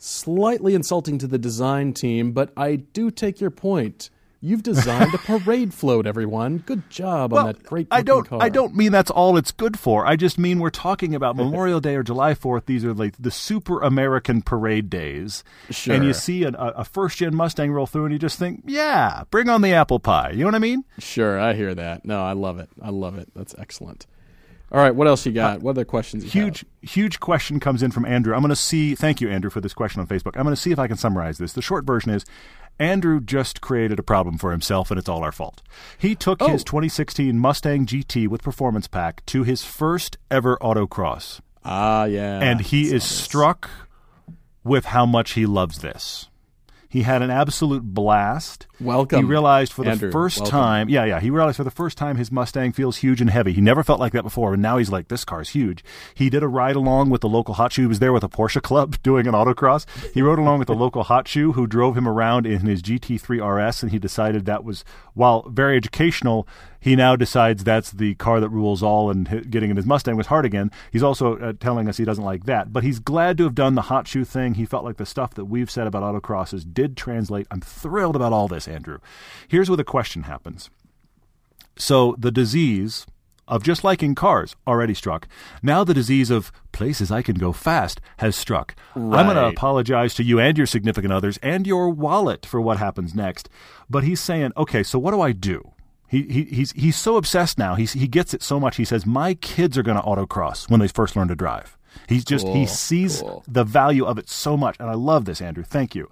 [SPEAKER 2] Slightly insulting to the design team, but I do take your point. You've designed a <laughs> parade float, everyone. Good job on that great.
[SPEAKER 1] I don't
[SPEAKER 2] Car.
[SPEAKER 1] I don't mean that's all it's good for. I just mean we're talking about Memorial Day or July 4th. These are like the super American parade days.
[SPEAKER 2] Sure.
[SPEAKER 1] And you see an, a, a first gen Mustang roll through and you just think, "Yeah, bring on the apple pie." You know what I mean?
[SPEAKER 2] Sure, I hear that. No, I love it. I love it. That's excellent. All right, what else you got? what other questions? You
[SPEAKER 1] huge huge question comes in from Andrew. I'm going to see thank you Andrew for this question on Facebook. I'm going to see if I can summarize this. The short version is Andrew just created a problem for himself and it's all our fault. He took
[SPEAKER 2] Oh.
[SPEAKER 1] his 2016 Mustang GT with performance pack to his first ever autocross
[SPEAKER 2] have? Ah, yeah.
[SPEAKER 1] and he is
[SPEAKER 2] this.
[SPEAKER 1] struck with how much he loves this. He had an absolute blast.
[SPEAKER 2] Welcome,
[SPEAKER 1] He realized for the
[SPEAKER 2] Andrew.
[SPEAKER 1] 1st
[SPEAKER 2] Welcome.
[SPEAKER 1] time, yeah, yeah, he realized for the first time his Mustang feels huge and heavy. He never felt like that before, and now he's like, this car's huge. He did a ride along with the local hot shoe. He was there with a Porsche club <laughs> doing an autocross. He rode along with the local hot shoe who drove him around in his GT3 RS, and he decided that was, while very educational, he now decides that's the car that rules all, and getting in his Mustang was hard again. He's also uh, telling us he doesn't like that, but he's glad to have done the hot shoe thing. He felt like the stuff that we've said about autocrosses did translate. I'm thrilled about all this, Andrew. Here's where the question happens. So the disease of just liking cars already struck. Now the disease of places I can go fast has struck. I'm going to apologize to you and your significant others and your wallet for what happens next. But he's saying, okay, so what do I do? He, he, he's, he's so obsessed now. He's, he gets it so much. He says, my kids are going to autocross when they first learn to drive. He's just, he sees
[SPEAKER 2] cool.
[SPEAKER 1] the value of it so much. And I love this, Andrew. Thank you.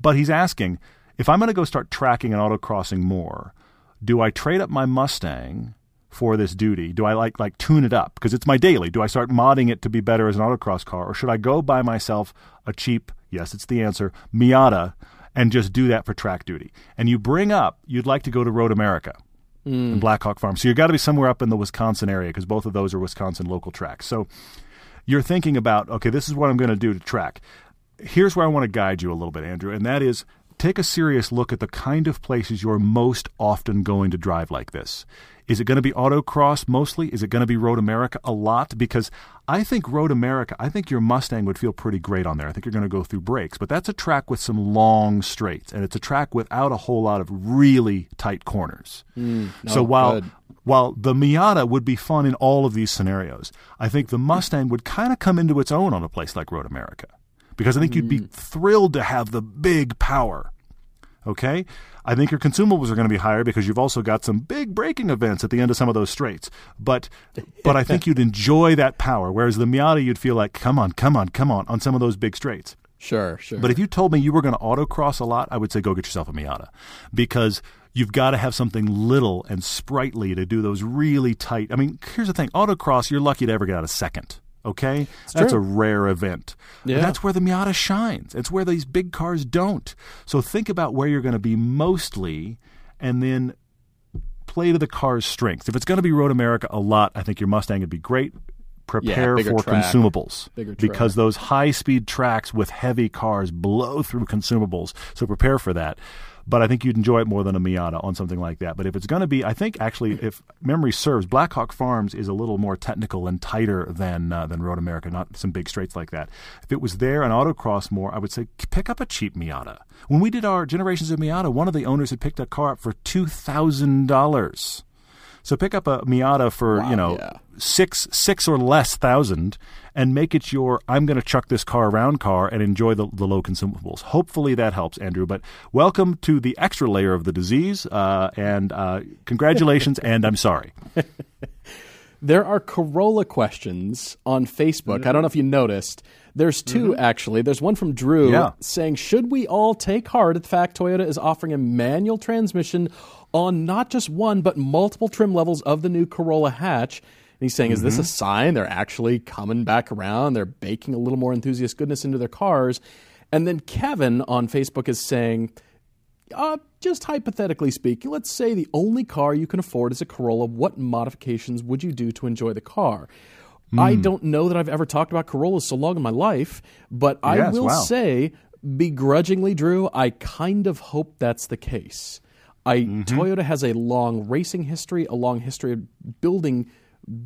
[SPEAKER 1] But he's asking, if I'm going to go start tracking and autocrossing more, do I trade up my Mustang for this duty? Do I like like tune it up because it's my daily? Do I start modding it to be better as an autocross car, or should I go buy myself a cheap? Yes, it's the answer. Miata, and just do that for track duty. And you bring up you'd like to go to Road America hmm. and Blackhawk Farm, so you've got to be somewhere up in the Wisconsin area because both of those are Wisconsin local tracks. So you're thinking about, okay, this is what I'm going to do to track. Here's where I want to guide you a little bit, Andrew, and that is take a serious look at the kind of places you're most often going to drive like this. Is it going to be autocross mostly? Is it going to be Road America a lot? Because I think Road America, I think your Mustang would feel pretty great on there. I think you're going to go through brakes, but that's a track with some long straights, and it's a track without a whole lot of really tight corners. Mm, so while
[SPEAKER 2] good.
[SPEAKER 1] while the Miata would be fun in all of these scenarios, I think the Mustang would kind of come into its own on a place like Road America. Because I think you'd be mm. thrilled to have the big power. Okay? I think your consumables are going to be higher because you've also got some big braking events at the end of some of those straights. But but I think <laughs> you'd enjoy that power. Whereas the Miata you'd feel like, come on, come on, come on, on some of those big straights.
[SPEAKER 2] Sure, sure.
[SPEAKER 1] But if you told me you were going to autocross a lot, I would say go get yourself a Miata because you've got to have something little and sprightly to do those really tight. I mean, here's the thing: autocross, you're lucky to ever get out of second. Okay, that's
[SPEAKER 2] true.
[SPEAKER 1] a rare event.
[SPEAKER 2] Yeah.
[SPEAKER 1] that's where the Miata shines. It's where these big cars don't. So think about where you're going to be mostly, and then play to the car's strengths. If it's going to be Road America a lot, I think your Mustang would be great. Prepare
[SPEAKER 2] bigger
[SPEAKER 1] for
[SPEAKER 2] track.
[SPEAKER 1] consumables because those high speed tracks with heavy cars blow through consumables. So prepare for that. But I think you'd enjoy it more than a Miata on something like that. But if it's going to be, I think actually, if memory serves, Blackhawk Farms is a little more technical and tighter than uh, than Road America, not some big straights like that. If it was there and autocross more, I would say pick up a cheap Miata. When we did our generations of Miata, one of the owners had picked a car up for two thousand dollars. So pick up a Miata for
[SPEAKER 2] Wow,
[SPEAKER 1] you know
[SPEAKER 2] yeah.
[SPEAKER 1] six six or less thousand, and make it your I'm going to chuck this car around car and enjoy the, the low consumables. Hopefully that helps, Andrew. But welcome to the extra layer of the disease, uh, and uh, congratulations, and I'm sorry. <laughs>
[SPEAKER 2] There are Corolla questions on Facebook. I don't know if you noticed. There's 2 actually. There's one from Drew
[SPEAKER 1] Mm-hmm. Yeah.
[SPEAKER 2] saying, "Should we all take heart at the fact Toyota is offering a manual transmission on not just one but multiple trim levels of the new Corolla hatch?" And he's saying, "Is this a
[SPEAKER 1] Mm-hmm.
[SPEAKER 2] sign they're actually coming back around? They're baking a little more enthusiast goodness into their cars?" And then Kevin on Facebook is saying, uh, just hypothetically speaking, let's say the only car you can afford is a Corolla. What modifications would you do to enjoy the car? I
[SPEAKER 1] Hmm.
[SPEAKER 2] don't know that I've ever talked about Corollas so long in my life, but I will
[SPEAKER 1] wow.
[SPEAKER 2] say, begrudgingly, Drew, I kind of hope that's the case. I
[SPEAKER 1] Mm-hmm.
[SPEAKER 2] Toyota has a long racing history, a long history of building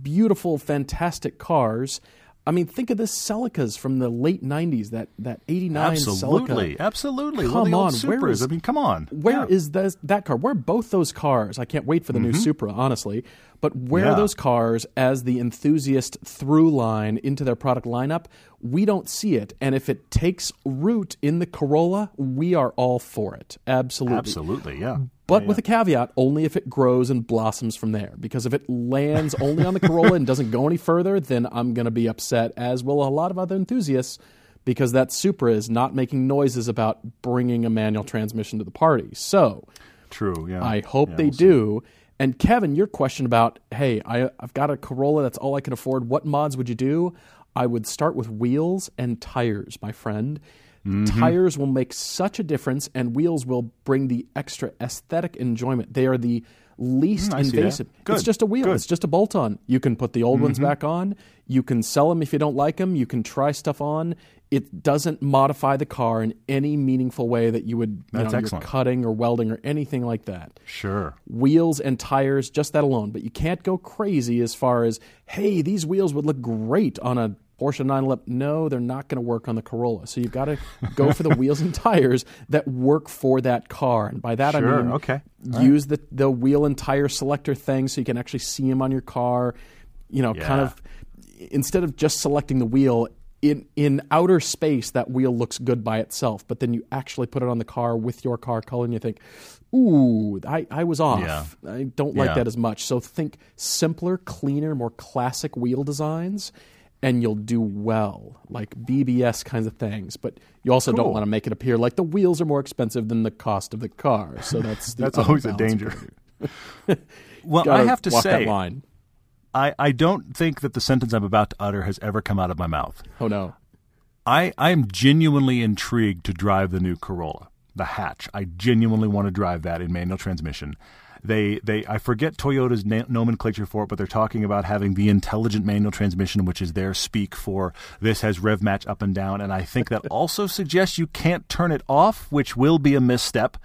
[SPEAKER 2] beautiful, fantastic cars. I mean, think of the Celicas from the late '90s. That that '89
[SPEAKER 1] Absolutely,
[SPEAKER 2] Celica.
[SPEAKER 1] absolutely.
[SPEAKER 2] Come
[SPEAKER 1] well,
[SPEAKER 2] on, where is-
[SPEAKER 1] I mean, come on.
[SPEAKER 2] Where is
[SPEAKER 1] Yeah.
[SPEAKER 2] that car? Where are both those cars? I can't wait for the new Supra, honestly. But where
[SPEAKER 1] Mm-hmm. Yeah.
[SPEAKER 2] are those cars as the enthusiast through line into their product lineup? We don't see it. And if it takes root in the Corolla, we are all for it. Absolutely.
[SPEAKER 1] absolutely? Yeah.
[SPEAKER 2] But with a caveat, only if it grows and blossoms from there. Because if it lands only on the Corolla and doesn't go any further, then I'm going to be upset, as will a lot of other enthusiasts, because that Supra is not making noises about bringing a manual transmission to the party. So
[SPEAKER 1] True. Yeah.
[SPEAKER 2] I hope
[SPEAKER 1] Yeah,
[SPEAKER 2] they
[SPEAKER 1] we'll see.
[SPEAKER 2] do. And Kevin, your question about, hey, I, I've got a Corolla, that's all I can afford. What mods would you do? I would start with wheels and tires, my friend.
[SPEAKER 1] Mm-hmm.
[SPEAKER 2] Tires will make such a difference, and wheels will bring the extra aesthetic enjoyment. They are the least
[SPEAKER 1] Mm, I see that.
[SPEAKER 2] invasive. It's just a wheel.
[SPEAKER 1] good. Mm-hmm.
[SPEAKER 2] It's just a bolt on. You can put the old ones back on. You can sell them if you don't like them. You can try stuff on. It doesn't modify the car in any meaningful way that you would you
[SPEAKER 1] That's
[SPEAKER 2] know,
[SPEAKER 1] excellent.
[SPEAKER 2] cutting or welding or anything like that
[SPEAKER 1] Sure.
[SPEAKER 2] wheels and tires, just that alone. But you can't go crazy as far as, hey, these wheels would look great on a Porsche 911. No, they're not going to work on the Corolla. So you've got to go for the <laughs> wheels and tires that work for that car. And by that
[SPEAKER 1] Sure,
[SPEAKER 2] I mean,
[SPEAKER 1] okay.
[SPEAKER 2] use the, the wheel and tire selector thing so you can actually see them on your car. You know, kind of instead of just selecting the wheel. In, in outer space, that wheel looks good by itself, but then you actually put it on the car with your car color, and you think, "Ooh, I, I was off.
[SPEAKER 1] Yeah.
[SPEAKER 2] I don't like
[SPEAKER 1] Yeah.
[SPEAKER 2] that as much." So think simpler, cleaner, more classic wheel designs, and you'll do well, like BBS kinds of things. But you also don't want to make it appear like the wheels are more expensive than the cost of the car. So that's the <laughs>
[SPEAKER 1] That's always a danger. <laughs> well, I have to say. I, I don't think that the sentence I'm about to utter has ever come out of my mouth.
[SPEAKER 2] Oh no.
[SPEAKER 1] I, I am genuinely intrigued to drive the new Corolla, the hatch. I genuinely want to drive that in manual transmission. They, they, I forget Toyota's na- nomenclature for it, but they're talking about having the intelligent manual transmission, which is their speak for this has rev match up and down. And I think that <laughs> also suggests you can't turn it off, which will be a misstep.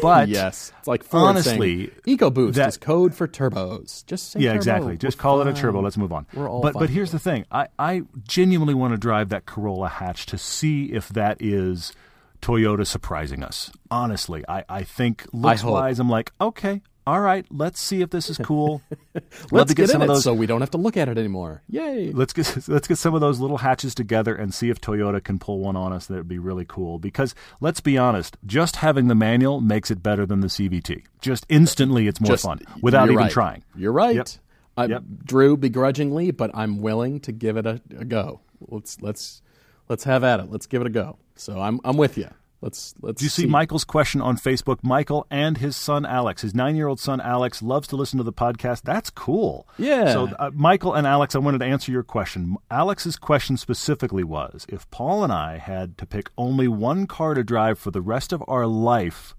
[SPEAKER 1] But <laughs>
[SPEAKER 2] yes, it's like Ford
[SPEAKER 1] honestly,
[SPEAKER 2] saying, EcoBoost
[SPEAKER 1] that-
[SPEAKER 2] is code for turbos. Just say
[SPEAKER 1] yeah,
[SPEAKER 2] turbo.
[SPEAKER 1] exactly. Just
[SPEAKER 2] We're
[SPEAKER 1] call it a turbo. Let's move on.
[SPEAKER 2] We're all
[SPEAKER 1] but
[SPEAKER 2] fine
[SPEAKER 1] but here's the thing. I, I genuinely want to drive that Corolla hatch to see if that is Toyota surprising us. Honestly, I, I think looks
[SPEAKER 2] hope.
[SPEAKER 1] wise, I'm like, okay, all right, let's see if this is cool. <laughs>
[SPEAKER 2] Let's
[SPEAKER 1] to
[SPEAKER 2] get,
[SPEAKER 1] some of
[SPEAKER 2] it
[SPEAKER 1] those.
[SPEAKER 2] so we don't have to look at it anymore. Yay!
[SPEAKER 1] Let's get <laughs> let's get some of those little hatches together and see if Toyota can pull one on us. That would be really cool. Because let's be honest, just having the manual makes it better than the CVT. Just instantly, it's more
[SPEAKER 2] Just-
[SPEAKER 1] fun without even
[SPEAKER 2] right.
[SPEAKER 1] trying.
[SPEAKER 2] You're right.
[SPEAKER 1] Yep.
[SPEAKER 2] I,
[SPEAKER 1] Yep.
[SPEAKER 2] Drew, begrudgingly, but I'm willing to give it a, a go. Let's let's let's have at it. Let's give it a go. So I'm I'm with you. Let's let's.
[SPEAKER 1] Do you see Michael's question on Facebook? Michael and his son Alex, his nine-year-old son Alex, loves to listen to the podcast. That's cool.
[SPEAKER 2] Yeah.
[SPEAKER 1] So, uh, Michael and Alex, I wanted to answer your question. Alex's question specifically was: If Paul and I had to pick only one car to drive for the rest of our life,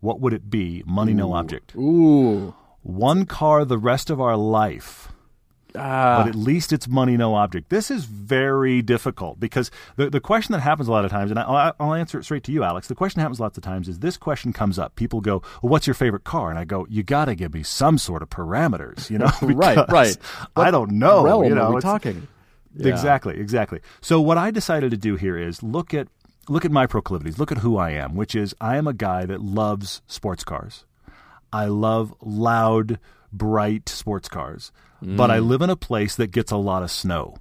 [SPEAKER 1] what would it be? Money, no object.
[SPEAKER 2] Ooh.
[SPEAKER 1] One car the rest of our life.
[SPEAKER 2] Ah.
[SPEAKER 1] but at least it's money, no object. This is very difficult because the, the question that happens a lot of times, and I, I'll answer it straight to you, Alex. The question that happens lots of times is this question comes up. People go, well, "What's your favorite car?" And I go, "You got to give me some sort of parameters, you know?" <laughs>
[SPEAKER 2] Right, right.
[SPEAKER 1] I don't know. you know,
[SPEAKER 2] are we talking? Yeah.
[SPEAKER 1] Exactly, exactly. So what I decided to do here is look at look at my proclivities, look at who I am, which is I am a guy that loves sports cars. I love loud, bright sports cars, but I live in a place that gets a lot of snow.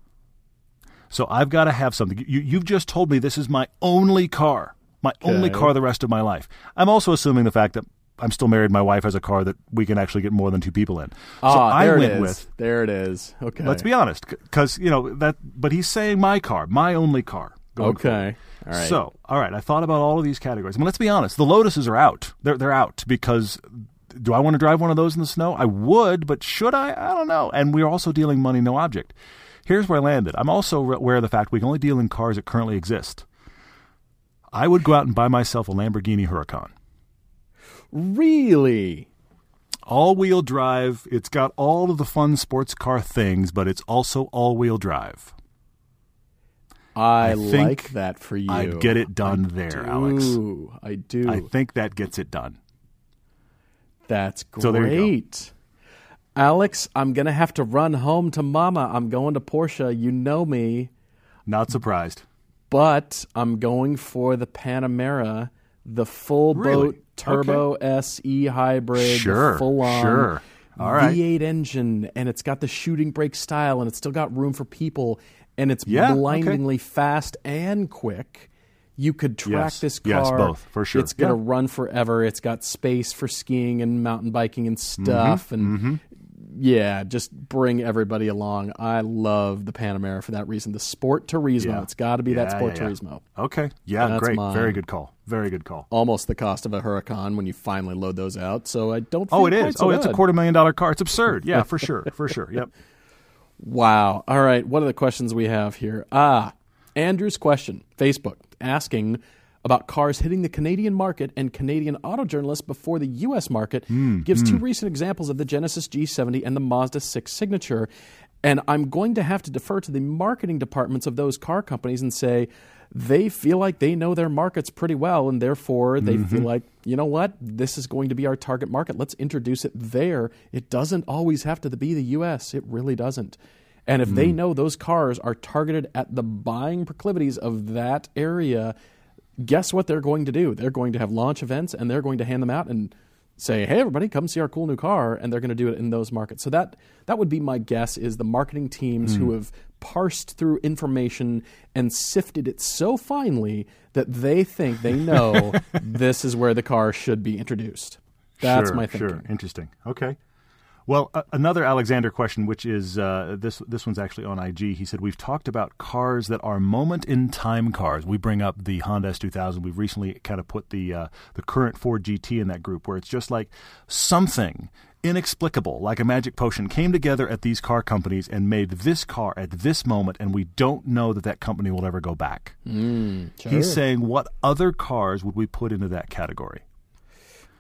[SPEAKER 1] So I've got to have something. You, you've just told me this is my only car, my only car the rest of my life. I'm also assuming the fact that I'm still married. My wife has a car that we can actually get more than two people in. So
[SPEAKER 2] ah,
[SPEAKER 1] I
[SPEAKER 2] there
[SPEAKER 1] went
[SPEAKER 2] it is.
[SPEAKER 1] with.
[SPEAKER 2] there it is. Okay.
[SPEAKER 1] Let's be honest, because you know that. But he's saying my car, my only car.
[SPEAKER 2] Okay. All right.
[SPEAKER 1] So, all right, I thought about all of these categories. I mean, let's be honest. The Lotuses are out. They're they're out because do I want to drive one of those in the snow? I would, but should I? I don't know. And we're also dealing money, no object. Here's where I landed. I'm also aware of the fact we can only deal in cars that currently exist. I would go out and buy myself a Lamborghini Huracan.
[SPEAKER 2] really,
[SPEAKER 1] All wheel drive. It's got all of the fun sports car things, but it's also all wheel drive.
[SPEAKER 2] I,
[SPEAKER 1] I think
[SPEAKER 2] like that for you.
[SPEAKER 1] I'd get it done there, Alex.
[SPEAKER 2] I do.
[SPEAKER 1] I think that gets it done.
[SPEAKER 2] That's great.
[SPEAKER 1] So there you go.
[SPEAKER 2] Alex, I'm going to have to run home to mama. I'm going to Porsche. You know me.
[SPEAKER 1] Not surprised.
[SPEAKER 2] But I'm going for the Panamera, the full
[SPEAKER 1] Really?
[SPEAKER 2] boat turbo SE hybrid,
[SPEAKER 1] Sure,
[SPEAKER 2] full on
[SPEAKER 1] sure. All right.
[SPEAKER 2] V8 engine, and it's got the shooting brake style, and it's still got room for people, and it's
[SPEAKER 1] Yeah, okay.
[SPEAKER 2] blindingly fast and quick. You could track
[SPEAKER 1] Yes,
[SPEAKER 2] this
[SPEAKER 1] yes, both, for sure.
[SPEAKER 2] It's going to
[SPEAKER 1] Yeah.
[SPEAKER 2] run forever. It's got space for skiing and mountain biking and
[SPEAKER 1] Mm-hmm,
[SPEAKER 2] stuff, and yeah, just bring everybody along. I love the Panamera for that reason. The Sport Turismo.
[SPEAKER 1] Yeah.
[SPEAKER 2] It's got to be that Sport
[SPEAKER 1] yeah, yeah.
[SPEAKER 2] Turismo.
[SPEAKER 1] Okay. Yeah, great.
[SPEAKER 2] mine.
[SPEAKER 1] Very good call. Very good call.
[SPEAKER 2] Almost the cost of a Huracan when you finally load those out. So I don't.
[SPEAKER 1] Oh, it
[SPEAKER 2] quite
[SPEAKER 1] is.
[SPEAKER 2] So
[SPEAKER 1] oh, it's a quarter million dollar car. It's absurd. Yeah, for <laughs> sure. For sure. Yep.
[SPEAKER 2] Wow. All right. What are the questions we have here? Ah, Andrew's question, Facebook, asking about cars hitting the Canadian market and Canadian auto journalists before the U.S. market hmm, gives two hmm. recent examples of the Genesis G70 and the Mazda 6 Signature. And I'm going to have to defer to the marketing departments of those car companies and say they feel like they know their markets pretty well, and therefore they mm-hmm. feel like, you know what, this is going to be our target market. Let's introduce it there. It doesn't always have to be the U.S., it really doesn't. And if they hmm. know those cars are targeted at the buying proclivities of that area, guess what they're going to do? They're going to have launch events and they're going to hand them out and say, "Hey, everybody, come see our cool new car," and they're going to do it in those markets. So that that would be my guess: is the marketing teams who hmm. have parsed through information and sifted it so finely that they think they know <laughs> this is where the car should be introduced. That's
[SPEAKER 1] sure,
[SPEAKER 2] my thinking.
[SPEAKER 1] Sure. Interesting. Okay. Well, uh, another Alexander question, which is uh, this this one's actually on IG. He said we've talked about cars that are moment in time cars. We bring up the Honda S2000. We've recently kind of put the uh, the current Ford GT in that group, where it's just like something inexplicable, like a magic potion, came together at these car companies and made this car at this moment, and we don't know that that company will ever go back. He's saying, what other cars would we put into that category?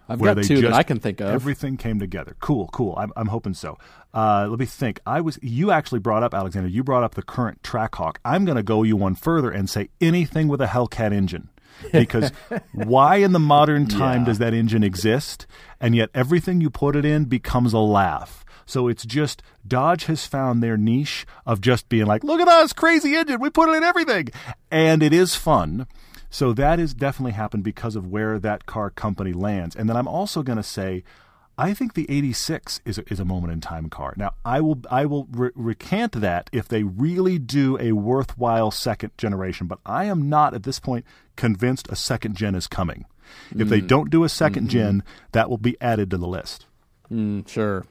[SPEAKER 2] I've
[SPEAKER 1] where
[SPEAKER 2] got
[SPEAKER 1] they
[SPEAKER 2] two that I can think of.
[SPEAKER 1] Everything came together. Cool, cool. I'm, I'm hoping so. Uh, let me think. I was you actually brought up Alexander. You brought up the current Trackhawk. I'm going to go you one further and say anything with a Hellcat engine. <laughs> Because why in the modern time
[SPEAKER 2] Yeah.
[SPEAKER 1] does that engine exist? And yet everything you put it in becomes a laugh. So it's just Dodge has found their niche of just being like, look at us, crazy engine. We put it in everything. And it is fun. So that has definitely happened because of where that car company lands. And then I'm also going to say, I think the 86 is a, is a moment in time car. Now, I will I will re- recant that if they really do a worthwhile second generation, but I am not at this point convinced a second gen is coming. If they don't do a 2nd gen, that will be added to the list.
[SPEAKER 2] Mm, sure.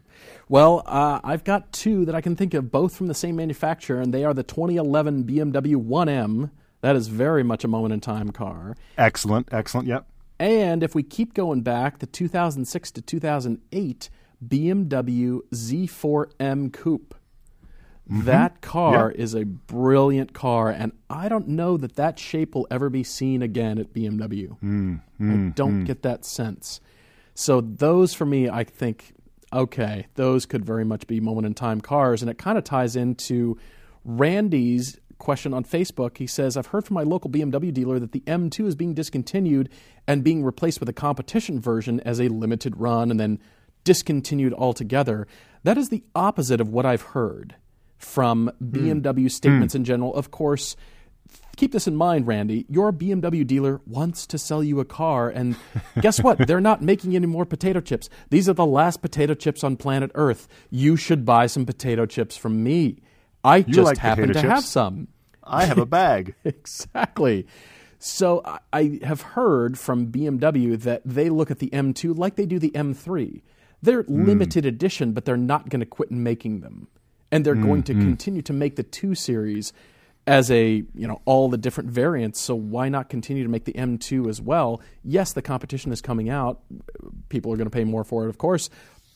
[SPEAKER 2] Well, uh, I've got two that I can think of, both from the same manufacturer, and they are the 2011 BMW 1M. That is very much a moment in time car.
[SPEAKER 1] Excellent, excellent. Yep.
[SPEAKER 2] And if we keep going back, the 2006 to 2008 BMW Z4M Coupe. Mm-hmm. That car is a brilliant car, and I don't know that that shape will ever be seen again at BMW. Mm, I mm, don't mm. get that sense. So those for me, I think, okay, those could very much be moment in time cars, and it kind of ties into Randy's question on Facebook. He says, "I've heard from my local BMW dealer that the M2 is being discontinued and being replaced with a competition version as a limited run, and then discontinued altogether. That is the opposite of what I've heard." From hmm. BMW hmm. statements in general. Of course, keep this in mind, Randy. Your BMW dealer wants to sell you a car, and <laughs> guess what? They're not making any more potato chips. These are the last potato chips on planet Earth. You should buy some potato chips from me. I
[SPEAKER 1] You
[SPEAKER 2] just
[SPEAKER 1] like
[SPEAKER 2] happen to
[SPEAKER 1] potato
[SPEAKER 2] have some.
[SPEAKER 1] I have a bag. <laughs>
[SPEAKER 2] exactly. So I- I have heard from BMW that they look at the M2 like they do the M3. They're hmm. limited edition, but they're not going to quit making them, and they're hmm, going to hmm. continue to make the two series as a you know all the different variants. So why not continue to make the M2 as well? Yes, the competition is coming out. People are going to pay more for it, of course.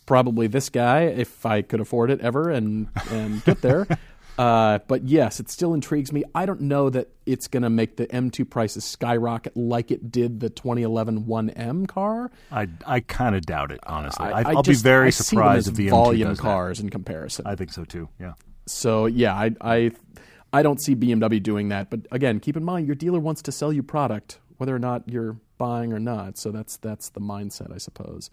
[SPEAKER 2] Probably this guy, if I could afford it ever and and get there. <laughs> Uh, but yes, it still intrigues me. I don't know that it's going to make the M2 prices skyrocket like it did the 2011 1M car.
[SPEAKER 1] I I kind of doubt it, honestly. I, will be very
[SPEAKER 2] I
[SPEAKER 1] surprised if the M2
[SPEAKER 2] volume
[SPEAKER 1] does that.
[SPEAKER 2] cars in comparison.
[SPEAKER 1] I think so too. Yeah.
[SPEAKER 2] So yeah, I, I I don't see BMW doing that. But again, keep in mind your dealer wants to sell you product, whether or not you're buying or not. So that's that's the mindset, I suppose.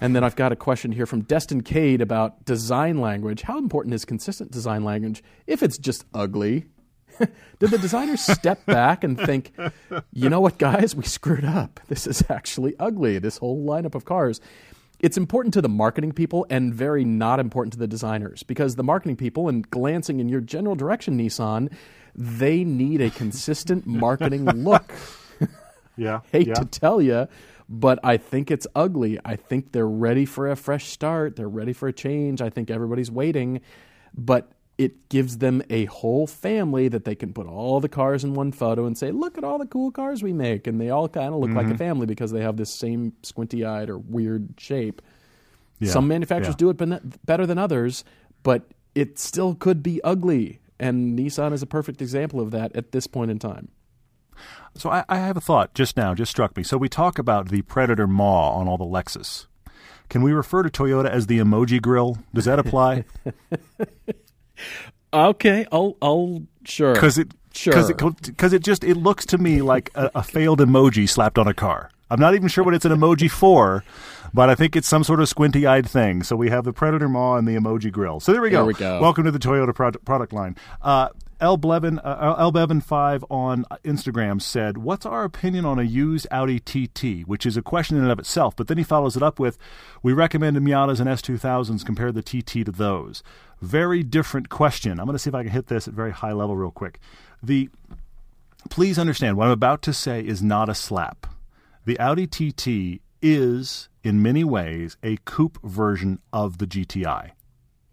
[SPEAKER 2] And then I've got a question here from Destin Cade about design language. How important is consistent design language if it's just ugly? <laughs> Did the designers step <laughs> back and think, you know what, guys, we screwed up. This is actually ugly, this whole lineup of cars. It's important to the marketing people and very not important to the designers because the marketing people, and glancing in your general direction, Nissan, they need a consistent <laughs> marketing look
[SPEAKER 1] Yeah.
[SPEAKER 2] hate
[SPEAKER 1] yeah.
[SPEAKER 2] to tell you, but I think it's ugly. I think they're ready for a fresh start. They're ready for a change. I think everybody's waiting, but it gives them a whole family that they can put all the cars in one photo and say, "Look at all the cool cars we make," and they all kind of look like
[SPEAKER 1] Mm-hmm.
[SPEAKER 2] a family because they have this same squinty-eyed or weird shape.
[SPEAKER 1] Yeah,
[SPEAKER 2] Some manufacturers
[SPEAKER 1] yeah.
[SPEAKER 2] do it better than others, but it still could be ugly. And Nissan is a perfect example of that at this point in time.
[SPEAKER 1] So I, I have a thought just now, just struck me. So we talk about the Predator maw on all the Lexus. Can we refer to Toyota as the emoji grill? Does that apply? <laughs>
[SPEAKER 2] Okay, I'll, I'll sure
[SPEAKER 1] Because it,
[SPEAKER 2] Sure.
[SPEAKER 1] because it, because it just it looks to me like a, a failed emoji slapped on a car. I'm not even sure what it's an emoji for, but I think it's some sort of squinty-eyed thing. So we have the Predator maw and the emoji grill. So there we go.
[SPEAKER 2] There we go.
[SPEAKER 1] Welcome to the Toyota product, product line. Uh, L Blevin, uh, L five on Instagram said, "What's our opinion on a used Audi TT?" Which is a question in and of itself. But then he follows it up with, "We recommend Miatas and S2000s. Compare the TT to those." Very different question. I'm going to see if I can hit this at very high level real quick. The please understand what I'm about to say is not a slap. The Audi TT is, in many ways, a coupe version of the GTI.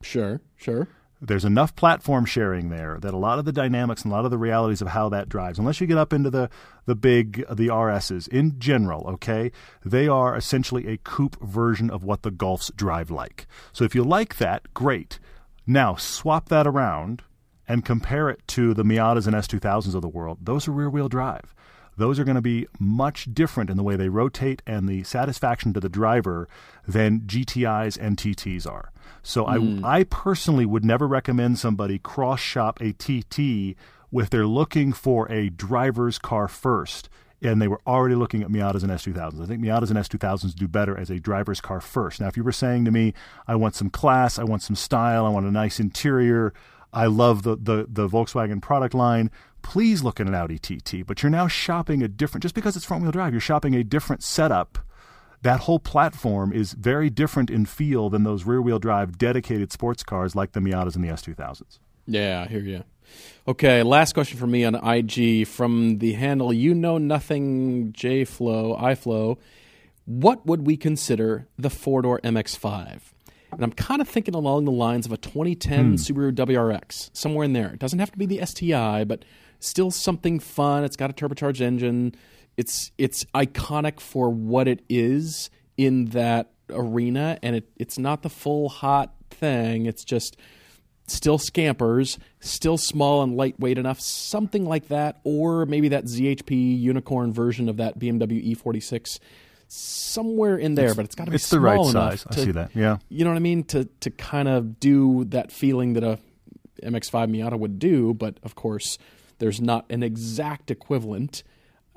[SPEAKER 2] Sure, sure.
[SPEAKER 1] There's enough platform sharing there that a lot of the dynamics and a lot of the realities of how that drives, unless you get up into the the big the RSs in general, okay, they are essentially a coupe version of what the Golfs drive like. So if you like that, great. Now swap that around and compare it to the Miatas and S2000s of the world. Those are rear wheel drive. Those are going to be much different in the way they rotate and the satisfaction to the driver than GTIs and TTs are. So I, hmm. I personally would never recommend somebody cross shop a TT if they're looking for a driver's car first and they were already looking at Miatas and S2000s. I think Miatas and S2000s do better as a driver's car first. Now, if you were saying to me, I want some class, I want some style, I want a nice interior, I love the, the, the Volkswagen product line, please look at an Audi TT. But you're now shopping a different, just because it's front wheel drive, you're shopping a different setup. That whole platform is very different in feel than those rear wheel drive dedicated sports cars like the Miatas and the S2000s.
[SPEAKER 2] Yeah, I hear you. Okay, last question for me on IG from the handle you know nothing JFlow iFlow. What would we consider the four door MX5? And I'm kind of thinking along the lines of a 2010 hmm. Subaru WRX, somewhere in there. It doesn't have to be the STI, but still something fun. It's got a turbocharged engine. It's it's iconic for what it is in that arena, and it, it's not the full hot thing. It's just still scampers, still small and lightweight enough, something like that, or maybe that ZHP unicorn version of that BMW E46, somewhere in there. but it's got to be
[SPEAKER 1] it's the right
[SPEAKER 2] small enough
[SPEAKER 1] size. I see that. Yeah.
[SPEAKER 2] You know what I mean? To to kind of do that feeling that a MX-5 Miata would do, but of course, there's not an exact equivalent.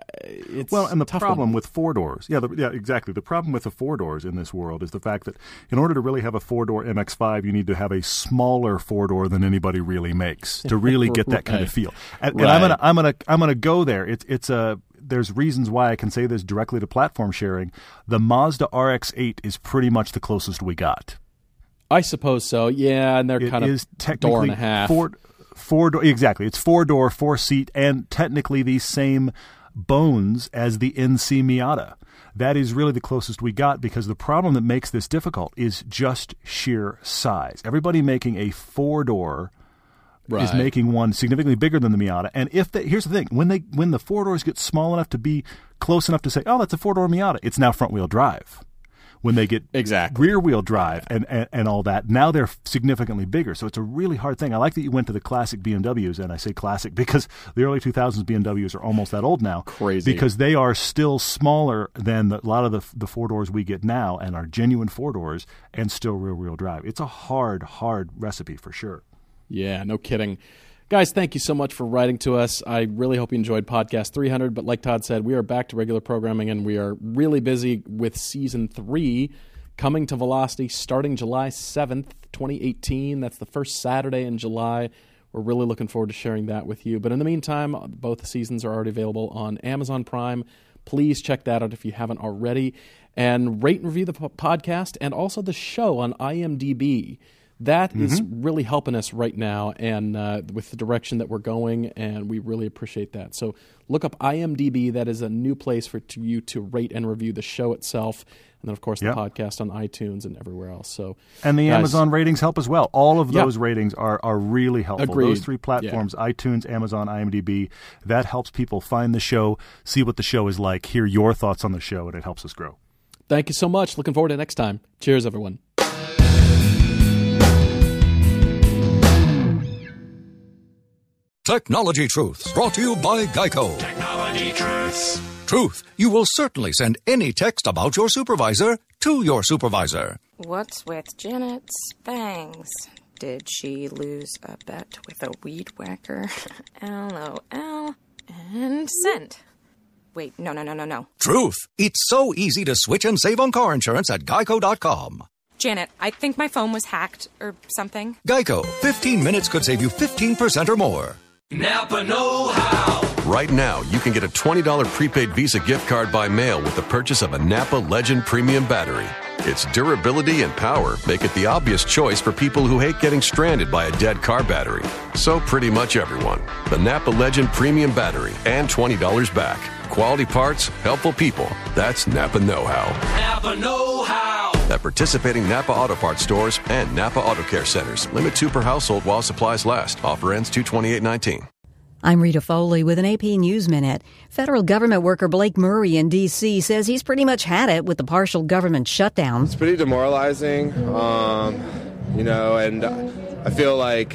[SPEAKER 2] Uh, it's
[SPEAKER 1] Well, and the
[SPEAKER 2] tough
[SPEAKER 1] problem
[SPEAKER 2] one.
[SPEAKER 1] with four doors, yeah, the, yeah, exactly. The problem with the four doors in this world is the fact that in order to really have a four door MX5, you need to have a smaller four door than anybody really makes <laughs> to really get that kind of feel. And, and I'm gonna, I'm gonna, I'm gonna go there. It's, it's a. There's reasons why I can say this directly to platform sharing. The Mazda RX-8 is pretty much the closest we got.
[SPEAKER 2] I suppose so. Yeah, and they're
[SPEAKER 1] It
[SPEAKER 2] kind of
[SPEAKER 1] technically
[SPEAKER 2] door and a half.
[SPEAKER 1] Four door exactly. It's four door, four seat, and technically the same bones as the NC Miata. That is really the closest we got because the problem that makes this difficult is just sheer size. Everybody making a four door is making one significantly bigger than the Miata. And if they, here's the thing, when they when the four doors get small enough to be close enough to say, "Oh, that's a four door Miata," it's now front wheel drive. When they get
[SPEAKER 2] Exactly.
[SPEAKER 1] rear wheel drive and, and, and all that, now they're significantly bigger. So it's a really hard thing. I like that you went to the classic BMWs, and I say classic <laughs> because the early 2000s BMWs are almost that old now.
[SPEAKER 2] Crazy.
[SPEAKER 1] Because they are still smaller than the, a lot of the, the four doors we get now and are genuine four doors and still rear wheel drive. It's a hard, hard recipe for sure.
[SPEAKER 2] Yeah, no kidding. Guys, thank you so much for writing to us. I really hope you enjoyed podcast 300. But like Todd said, we are back to regular programming and we are really busy with season three coming to Velocity starting July 7th, 2018. That's the first Saturday in July. We're really looking forward to sharing that with you. But in the meantime, both seasons are already available on Amazon Prime. Please check that out if you haven't already. And rate and review the podcast and also the show on IMDb. That is really helping us right now and uh, with the direction that we're going, and we really appreciate that. So look up IMDb. That is a new place for to you to rate and review the show itself. And then, of course, the
[SPEAKER 1] Yeah.
[SPEAKER 2] podcast on iTunes and everywhere else. So,
[SPEAKER 1] And the
[SPEAKER 2] guys,
[SPEAKER 1] Amazon ratings help as well. All of
[SPEAKER 2] Yeah.
[SPEAKER 1] those ratings are, are really helpful.
[SPEAKER 2] Agreed.
[SPEAKER 1] Those three platforms iTunes, Amazon, IMDb that helps people find the show, see what the show is like, hear your thoughts on the show, and it helps us grow.
[SPEAKER 2] Thank you so much. Looking forward to next time. Cheers, everyone.
[SPEAKER 4] Technology Truths, brought to you by Geico.
[SPEAKER 7] Technology Truths.
[SPEAKER 4] Truth, you will certainly send any text about your supervisor to your supervisor.
[SPEAKER 8] What's with Janet's bangs? Did she lose a bet with a weed whacker? <laughs> LOL. And send. Wait, no, no, no, no, no.
[SPEAKER 4] Truth, it's so easy to switch and save on car insurance at geico.com.
[SPEAKER 8] Janet, I think my phone was hacked or something.
[SPEAKER 4] Geico, 15 minutes could save you 15% or more.
[SPEAKER 7] Napa Know How.
[SPEAKER 9] Right now, you can get a $20 prepaid Visa gift card by mail with the purchase of a Napa Legend Premium battery. Its durability and power make it the obvious choice for people who hate getting stranded by a dead car battery. So, pretty much everyone. The Napa Legend Premium battery and $20 back. Quality parts, helpful people. That's Napa Know How.
[SPEAKER 7] Napa Know How.
[SPEAKER 9] At participating Napa Auto Parts stores and Napa Auto Care centers. Limit two per household while supplies last. Offer ends 22819.
[SPEAKER 10] I'm Rita Foley with an AP News Minute. Federal government worker Blake Murray in D.C. says he's pretty much had it with the partial government shutdown.
[SPEAKER 11] It's pretty demoralizing, um, you know, and I feel like